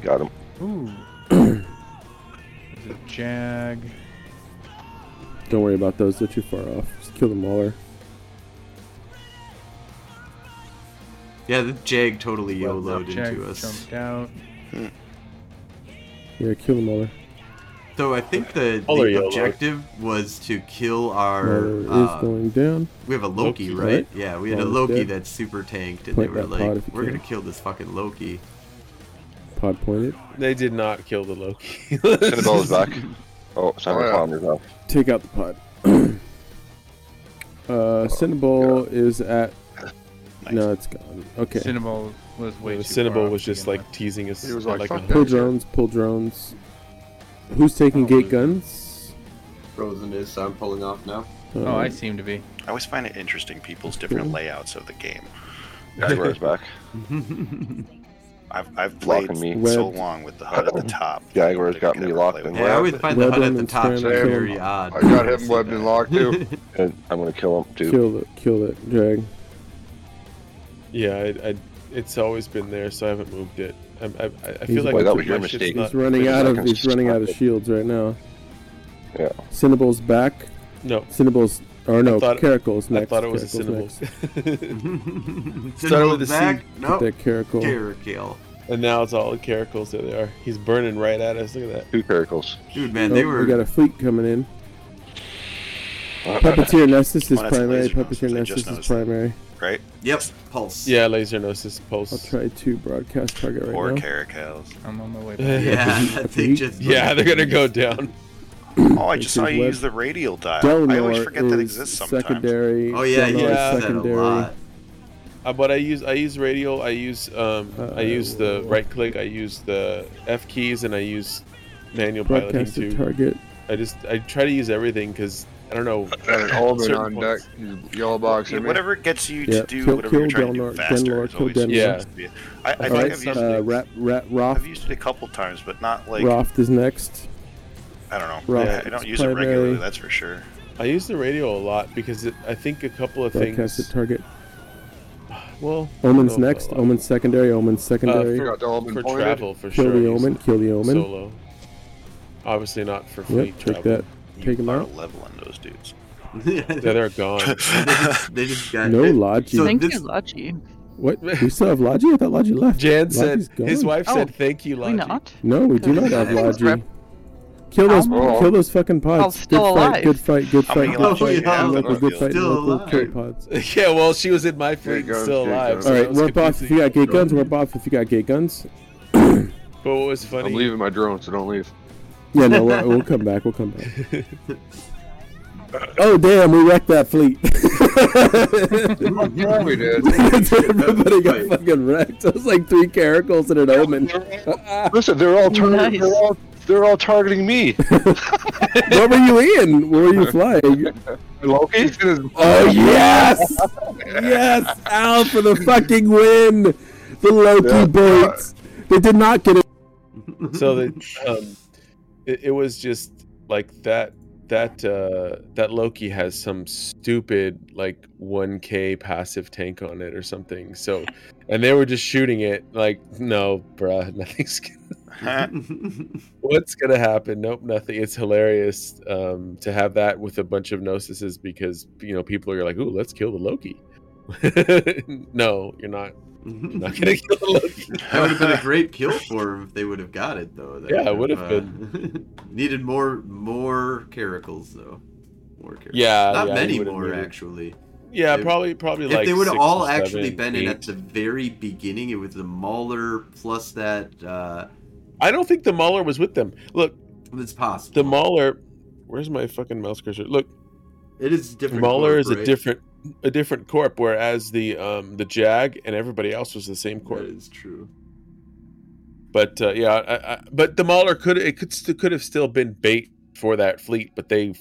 Got him. Ooh. <clears throat> There's a jag. Don't worry about those. They're too far off. Just kill the Mauler. Yeah, the Jag totally Well, YOLO'd Jag into us. jumped out. Yeah, kill the Mauler. So I think the, All the objective was to kill our. Mauler Uh, is going down. we have a Loki, Loki, right? right? Yeah, we had a Loki dead. that's super tanked, and Point they were like, "We're gonna kill this fucking Loki." Pod pointed. they did not kill the loki Cinnabelle is back. <laughs> Oh, Simon Oh, yeah. Palmer's off. Take out the pod. <clears throat> uh, Cinnabole is at. Nice. No, it's gone. Okay. Cinnabole was way the too far Cinnabole was just begin like teasing us He was at like, a "Fuck Pull that." drones. Pull drones. Who's taking Oh, gate guns? Frozen is, so I'm pulling off now. with. Oh, I seem to be. I always find it interesting people's different layouts of the game. Jaguar's back. <laughs> <laughs> I've, I've played me. so Webbed. long with the HUD at the <coughs> top. Jaguar's I got me locked in with Yeah, I always it. find the HUD at the Webbed top and very odd. I got him webbed and locked too. <laughs> And I'm gonna kill him too. Kill the kill that drag. Yeah, I, I, it's always been there, so I haven't moved it. I, I, I He's feel like like- that was your shit's mistake. not- He's running out of. He's running out of shields right now. Yeah. Cinnabule's back. No, Cinnabule's. Or no, thought- Caracal's next. I thought it was a Caracal's Cinnabole. next. <laughs> Started with a C. back. No, That Caracal. Caracal. and now it's all the caracals. There they are. He's burning right at us. Look at that. Two miracles. Dude, man, Oh, they were. We got a fleet coming in. Puppeteer Nessus is that's a primary. Puppeteer Nessus, I Nessus just is noticed primary. Right? Yep, pulse. Yeah, laser gnosis pulse. I'll try to broadcast target right or now. caracals. I'm on my way back. Yeah, <laughs> they just. Yeah, they're gonna go down. Oh, I just saw you web- use the radial dial. I always forget that is exists sometimes. secondary. Oh yeah, Delnor is yeah, that a secondary. lot. Uh, but I use I use radial. I use um I use the Uh, right click. I use the F keys, and I use manual piloting Broadcast too. target. I just I try to use everything because I don't know. And an Omen certain on deck. yellow boxing Yeah, whatever gets you Yeah, to do kill- whatever kill you're trying Delnor- to do faster. Denlor, kill always Denlor. Yeah. seems to be- I, I think Alright, I've used uh, it. Rat, Rat, Roth. I've used it a couple times, but not like Roth is next. I don't know. Roth I, I don't is use it regularly. That's for sure. I use the radio a lot because it, I think a couple of Broadcast things. the target. Well, I don't Omen's next. Omen's secondary. Omen's uh, secondary. for- Got the Omen for pointed. travel for kill sure. the Omen. Kill the Omen. Solo. Obviously not for fleet Yep, travel. take that. You Take 'em are out. leveling those dudes. <laughs> Yeah, they're gone. they, just, they just <laughs> got No it. Logi. So Thank this, you, Logi. What? We still have Logi? I thought Logi left. Jan said Logi's his gone. wife Oh, said thank you, We not? No, we do not have Yeah, Logi. rep- Kill those, Oh. kill those fucking pods. Still good alive. fight, good fight, good fight, good Logi fight. you have? Local, good fight, Still local kill pods. <laughs> yeah, well, she was in my fleet and guns, still gate alive. guns. so All that warp off if you got gate guns. Warp off if you got gate guns. <coughs> But what was funny? I'm leaving my drone, so don't leave. Yeah, no, we'll, we'll come back. We'll come back. <laughs> Oh damn, we wrecked that fleet. <laughs> yeah, we did. Everybody got fucking wrecked. It was like three caracals and an omen. Listen, they're all targeting. Nice. They're all they're all targeting me. <laughs> what were you in? Where were you flying? Loki. Oh yes, yes, Al for the fucking win. The Loki Yeah. boats. They did not get it. so that um, it, it was just like that that uh that loki has some stupid like 1k passive tank on it or something so and they were just shooting it like no bruh <laughs> nothing's gonna, <laughs> what's gonna happen nope nothing it's hilarious um to have that with a bunch of gnosises because you know people are like ooh let's kill the loki <laughs> no you're not you're not gonna kill the loki <laughs> That would have been a great kill for him if they would have got it though. That Yeah, it would would've been. needed more more caracals though. More caracals. Yeah, not yeah, many more needed- actually. yeah If- probably probably If like they would have all or actually seven, been in at the very beginning, it was the Mauler plus that. uh I don't think the Mauler was with them. Look, It's possible. the Mauler. Where's my fucking mouse cursor? Look, It is different. Mauler corp, is a different a different corp, whereas the um the Jag and everybody else was the same corp. is true. But uh, yeah, I, I, but the Mauler could it could could have still been bait for that fleet, but they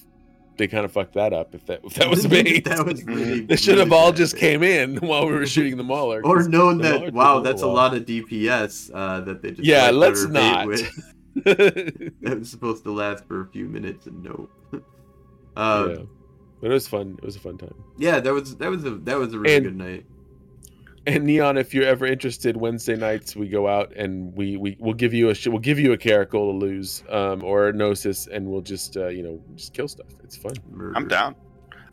they kind of fucked that up. If that if that was <laughs> me, that was really. they should have really all bad just <laughs> came in while we were shooting the Mauler. or known that Mauler wow, that's a lot of DPS uh, that they just Yeah, let's not. with. <laughs> that was supposed to last for a few minutes and no. yeah, uh, but it was fun. It was a fun time. yeah. that was that was a that was a really And- good night. And Neon, if you're ever interested, Wednesday nights we go out and we we will give you a sh- we'll give you a caracal to lose, um, or a gnosis, and we'll just uh, you know just kill stuff. It's fun. Murder. I'm down.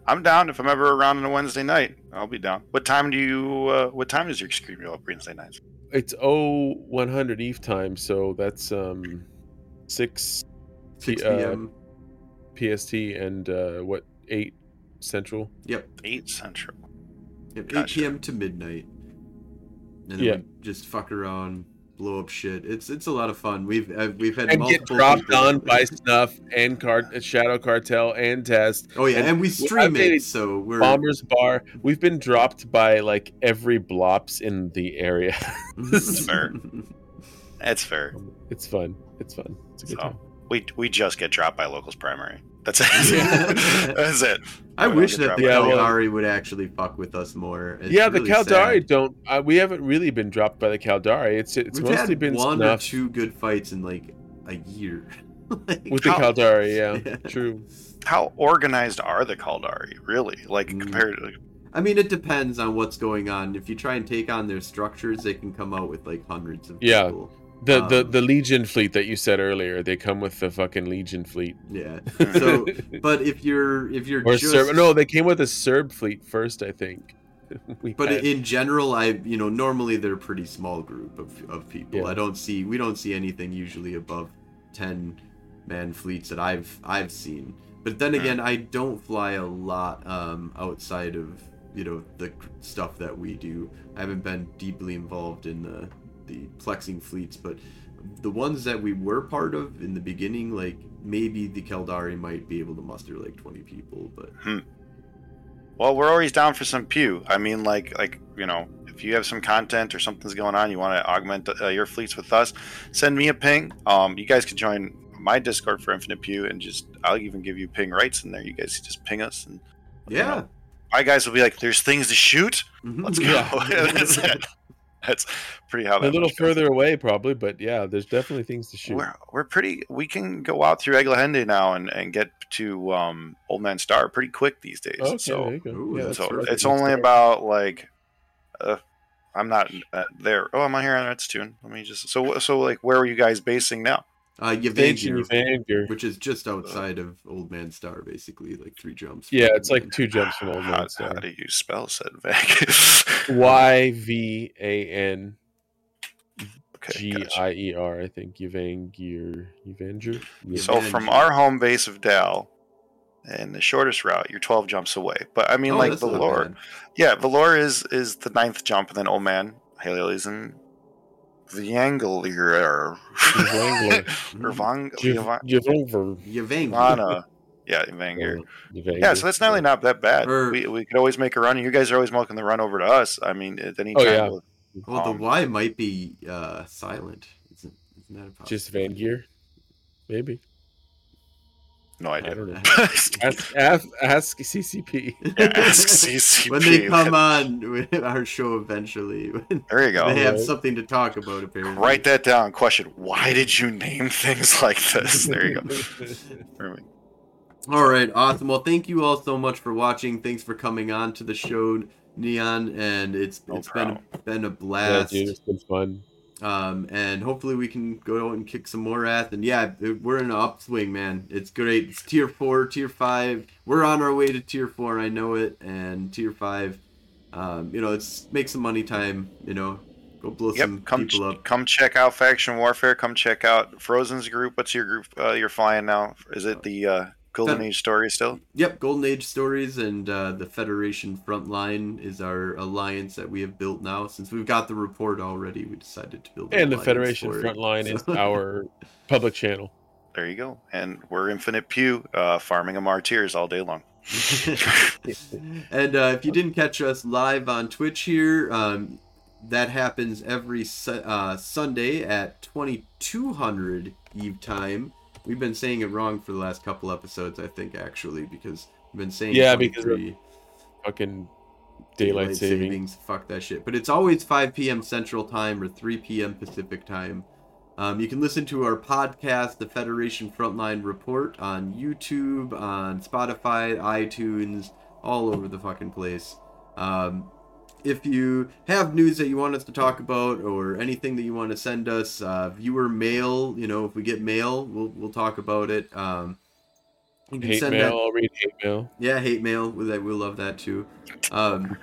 I'm down. If I'm ever around on a Wednesday night, I'll be down. What time do you? Uh, what time is your screen roll up Wednesday nights? It's O 100 Eve time, so that's um six 6 uh, p.m. PST and uh, what eight Central. Yep. Eight central. Yep. 8 Gotcha. p.m. to midnight. And then Yeah. we just fuck around, blow up shit. It's it's a lot of fun. We've uh, we've had And get multiple dropped people- on by Snuff and Car- Shadow Cartel and Test. Oh yeah, and and we we stream it, so we're Bombers Bar. We've been dropped by like every blops in the area. <laughs> That's fair. <laughs> That's fair. It's fun. It's fun. It's a good So time. we we just get dropped by locals primary. That's it. <laughs> Yeah. That's it. I We wish that the by Yeah, well- Caldari would actually fuck with us more. It's yeah, the really Caldari sad. don't. Uh, we haven't really been dropped by the Caldari. It's it's We've mostly had been one Snuff or two good fights in like a year. <laughs> Like, with the How- Caldari. Yeah, <laughs> Yeah. true. How organized are the Caldari really? Like Mm. compared to I mean, it depends on what's going on. If you try and take on their structures, they can come out with like hundreds of Yeah. people. The the Um, the Legion fleet that you said earlier. They come with the fucking Legion fleet. Yeah. <laughs> So, but if you're if you're or just Serb. No, they came with a Serb fleet first. I think. <laughs> We But had- in general, I you know normally they're a pretty small group of, of people. Yeah. I don't see we don't see anything usually above ten man fleets that I've I've seen. But then again, I don't fly a lot um, outside of you know the stuff that we do. I haven't been deeply involved in the the plexing fleets, but the ones that we were part of in the beginning, like maybe the Caldari might be able to muster like twenty people, but Well, we're always down for some pew. I mean, like, like you know, if you have some content or something's going on, you want to augment uh, your fleets with us, send me a ping. Um, you guys can join my Discord for Infinite Pew, and just I'll even give you ping rights in there. You guys just ping us, and you yeah. know, my guys will be like, "There's things to shoot. Mhm. Let's go." Yeah. <laughs> <laughs> <laughs> That's pretty how that a little much goes. further away, probably, but yeah, there's definitely things to shoot. We're, we're pretty. We can go out through Eglahende now and, and get to um, Old Man Star pretty quick these days. Okay, so there you go. Ooh, yeah, so perfect. it's only about like uh, I'm not uh, there. Oh, I'm on here on Red's tune. Let me just so so like where are you guys basing now? Uh, Station Yvanger, which is just outside of Old Man Star, basically, like three jumps. Yeah, it's like two jumps from Old How, Man how Star. do you spell said Vec? Y V A N okay, G gotcha. I E R. I think Evanger. Evanger. Yeah. So from our home base of Dal and the shortest route, you're 12 jumps away. But I mean, Oh, like Valor, yeah, Valor is is the ninth jump, and then Old Man, Haley's and Viangler, Vangler. or Vang, Jev- Vivan- Jevover. Yvanger. Yeah, Vanger. Yeah, so that's not really not that bad. Or- we, we could always make a run. And you guys are always making the run over to us. I mean, at any Oh, time. yeah. we'll- Well, the Um, Y might be uh, silent. Isn't, isn't that a possibility? just Van Gear, maybe. No I idea. don't know. <laughs> Ask, ask, ask CCP. Yeah, ask CCP. when they come on with <laughs> our show eventually, <laughs> There you go. they have Right. something to talk about. Apparently, Write that down. Question: Why did you name things like this? There you go. Perfect. All right, awesome. Well, thank you all so much for watching. Thanks for coming on to the show, Neon, and it's No it's been been a yeah, blast. dude, it's been fun. Um, and hopefully we can go and kick some more ass. And yeah, it- we're in an upswing, man. It's great. It's tier four, tier five. We're on our way to tier four. I know it. And tier five, um, you know, it's make some money time. You know, go blow some Come people up. come check out Faction Warfare. Come check out Frozen's group. What's your group? Uh, you're flying now. Is it the uh, Golden Fem- Age stories still? Yep, Golden Age Stories and uh, the Federation Frontline is our alliance that we have built now. Since we've got the report already, we decided to build. And the Federation for it. Frontline is <laughs> our public channel. There you go. And we're Infinite Pew, uh, farming a martyrs all day long. <laughs> <laughs> and uh, if you didn't catch us live on Twitch here, um, that happens every su- uh, Sunday at 2200 Eve time. We've been saying it wrong for the last couple episodes, I think, actually, because we've been saying Yeah, because of 23 Fucking daylight, savings. Fuck that shit. But it's always 5 p.m. Central Time or 3 p.m. Pacific Time. Um, you can listen to our podcast, The Federation Frontline Report, on YouTube, on Spotify, iTunes, all over the fucking place. Um, if you have news that you want us to talk about or anything that you want to send us, uh, viewer mail, you know, if we get mail, we'll, we'll talk about it. Um, you can Hate send mail. that- I'll read hate mail. yeah, hate mail. We we love that too. Um,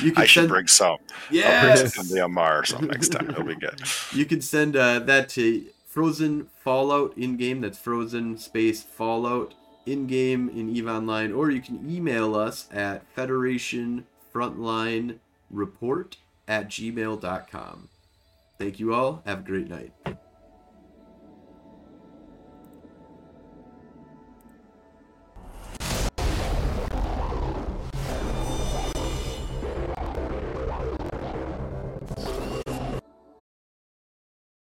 you I can should send bring some. I'll bring yes. some to the or something next time. It'll be good. You can send uh, that to Frozen Fallout in game. That's Frozen space Fallout in game in Eve Online, or you can email us at Federation Frontline Report at gmail.com. Thank you all. Have a great night.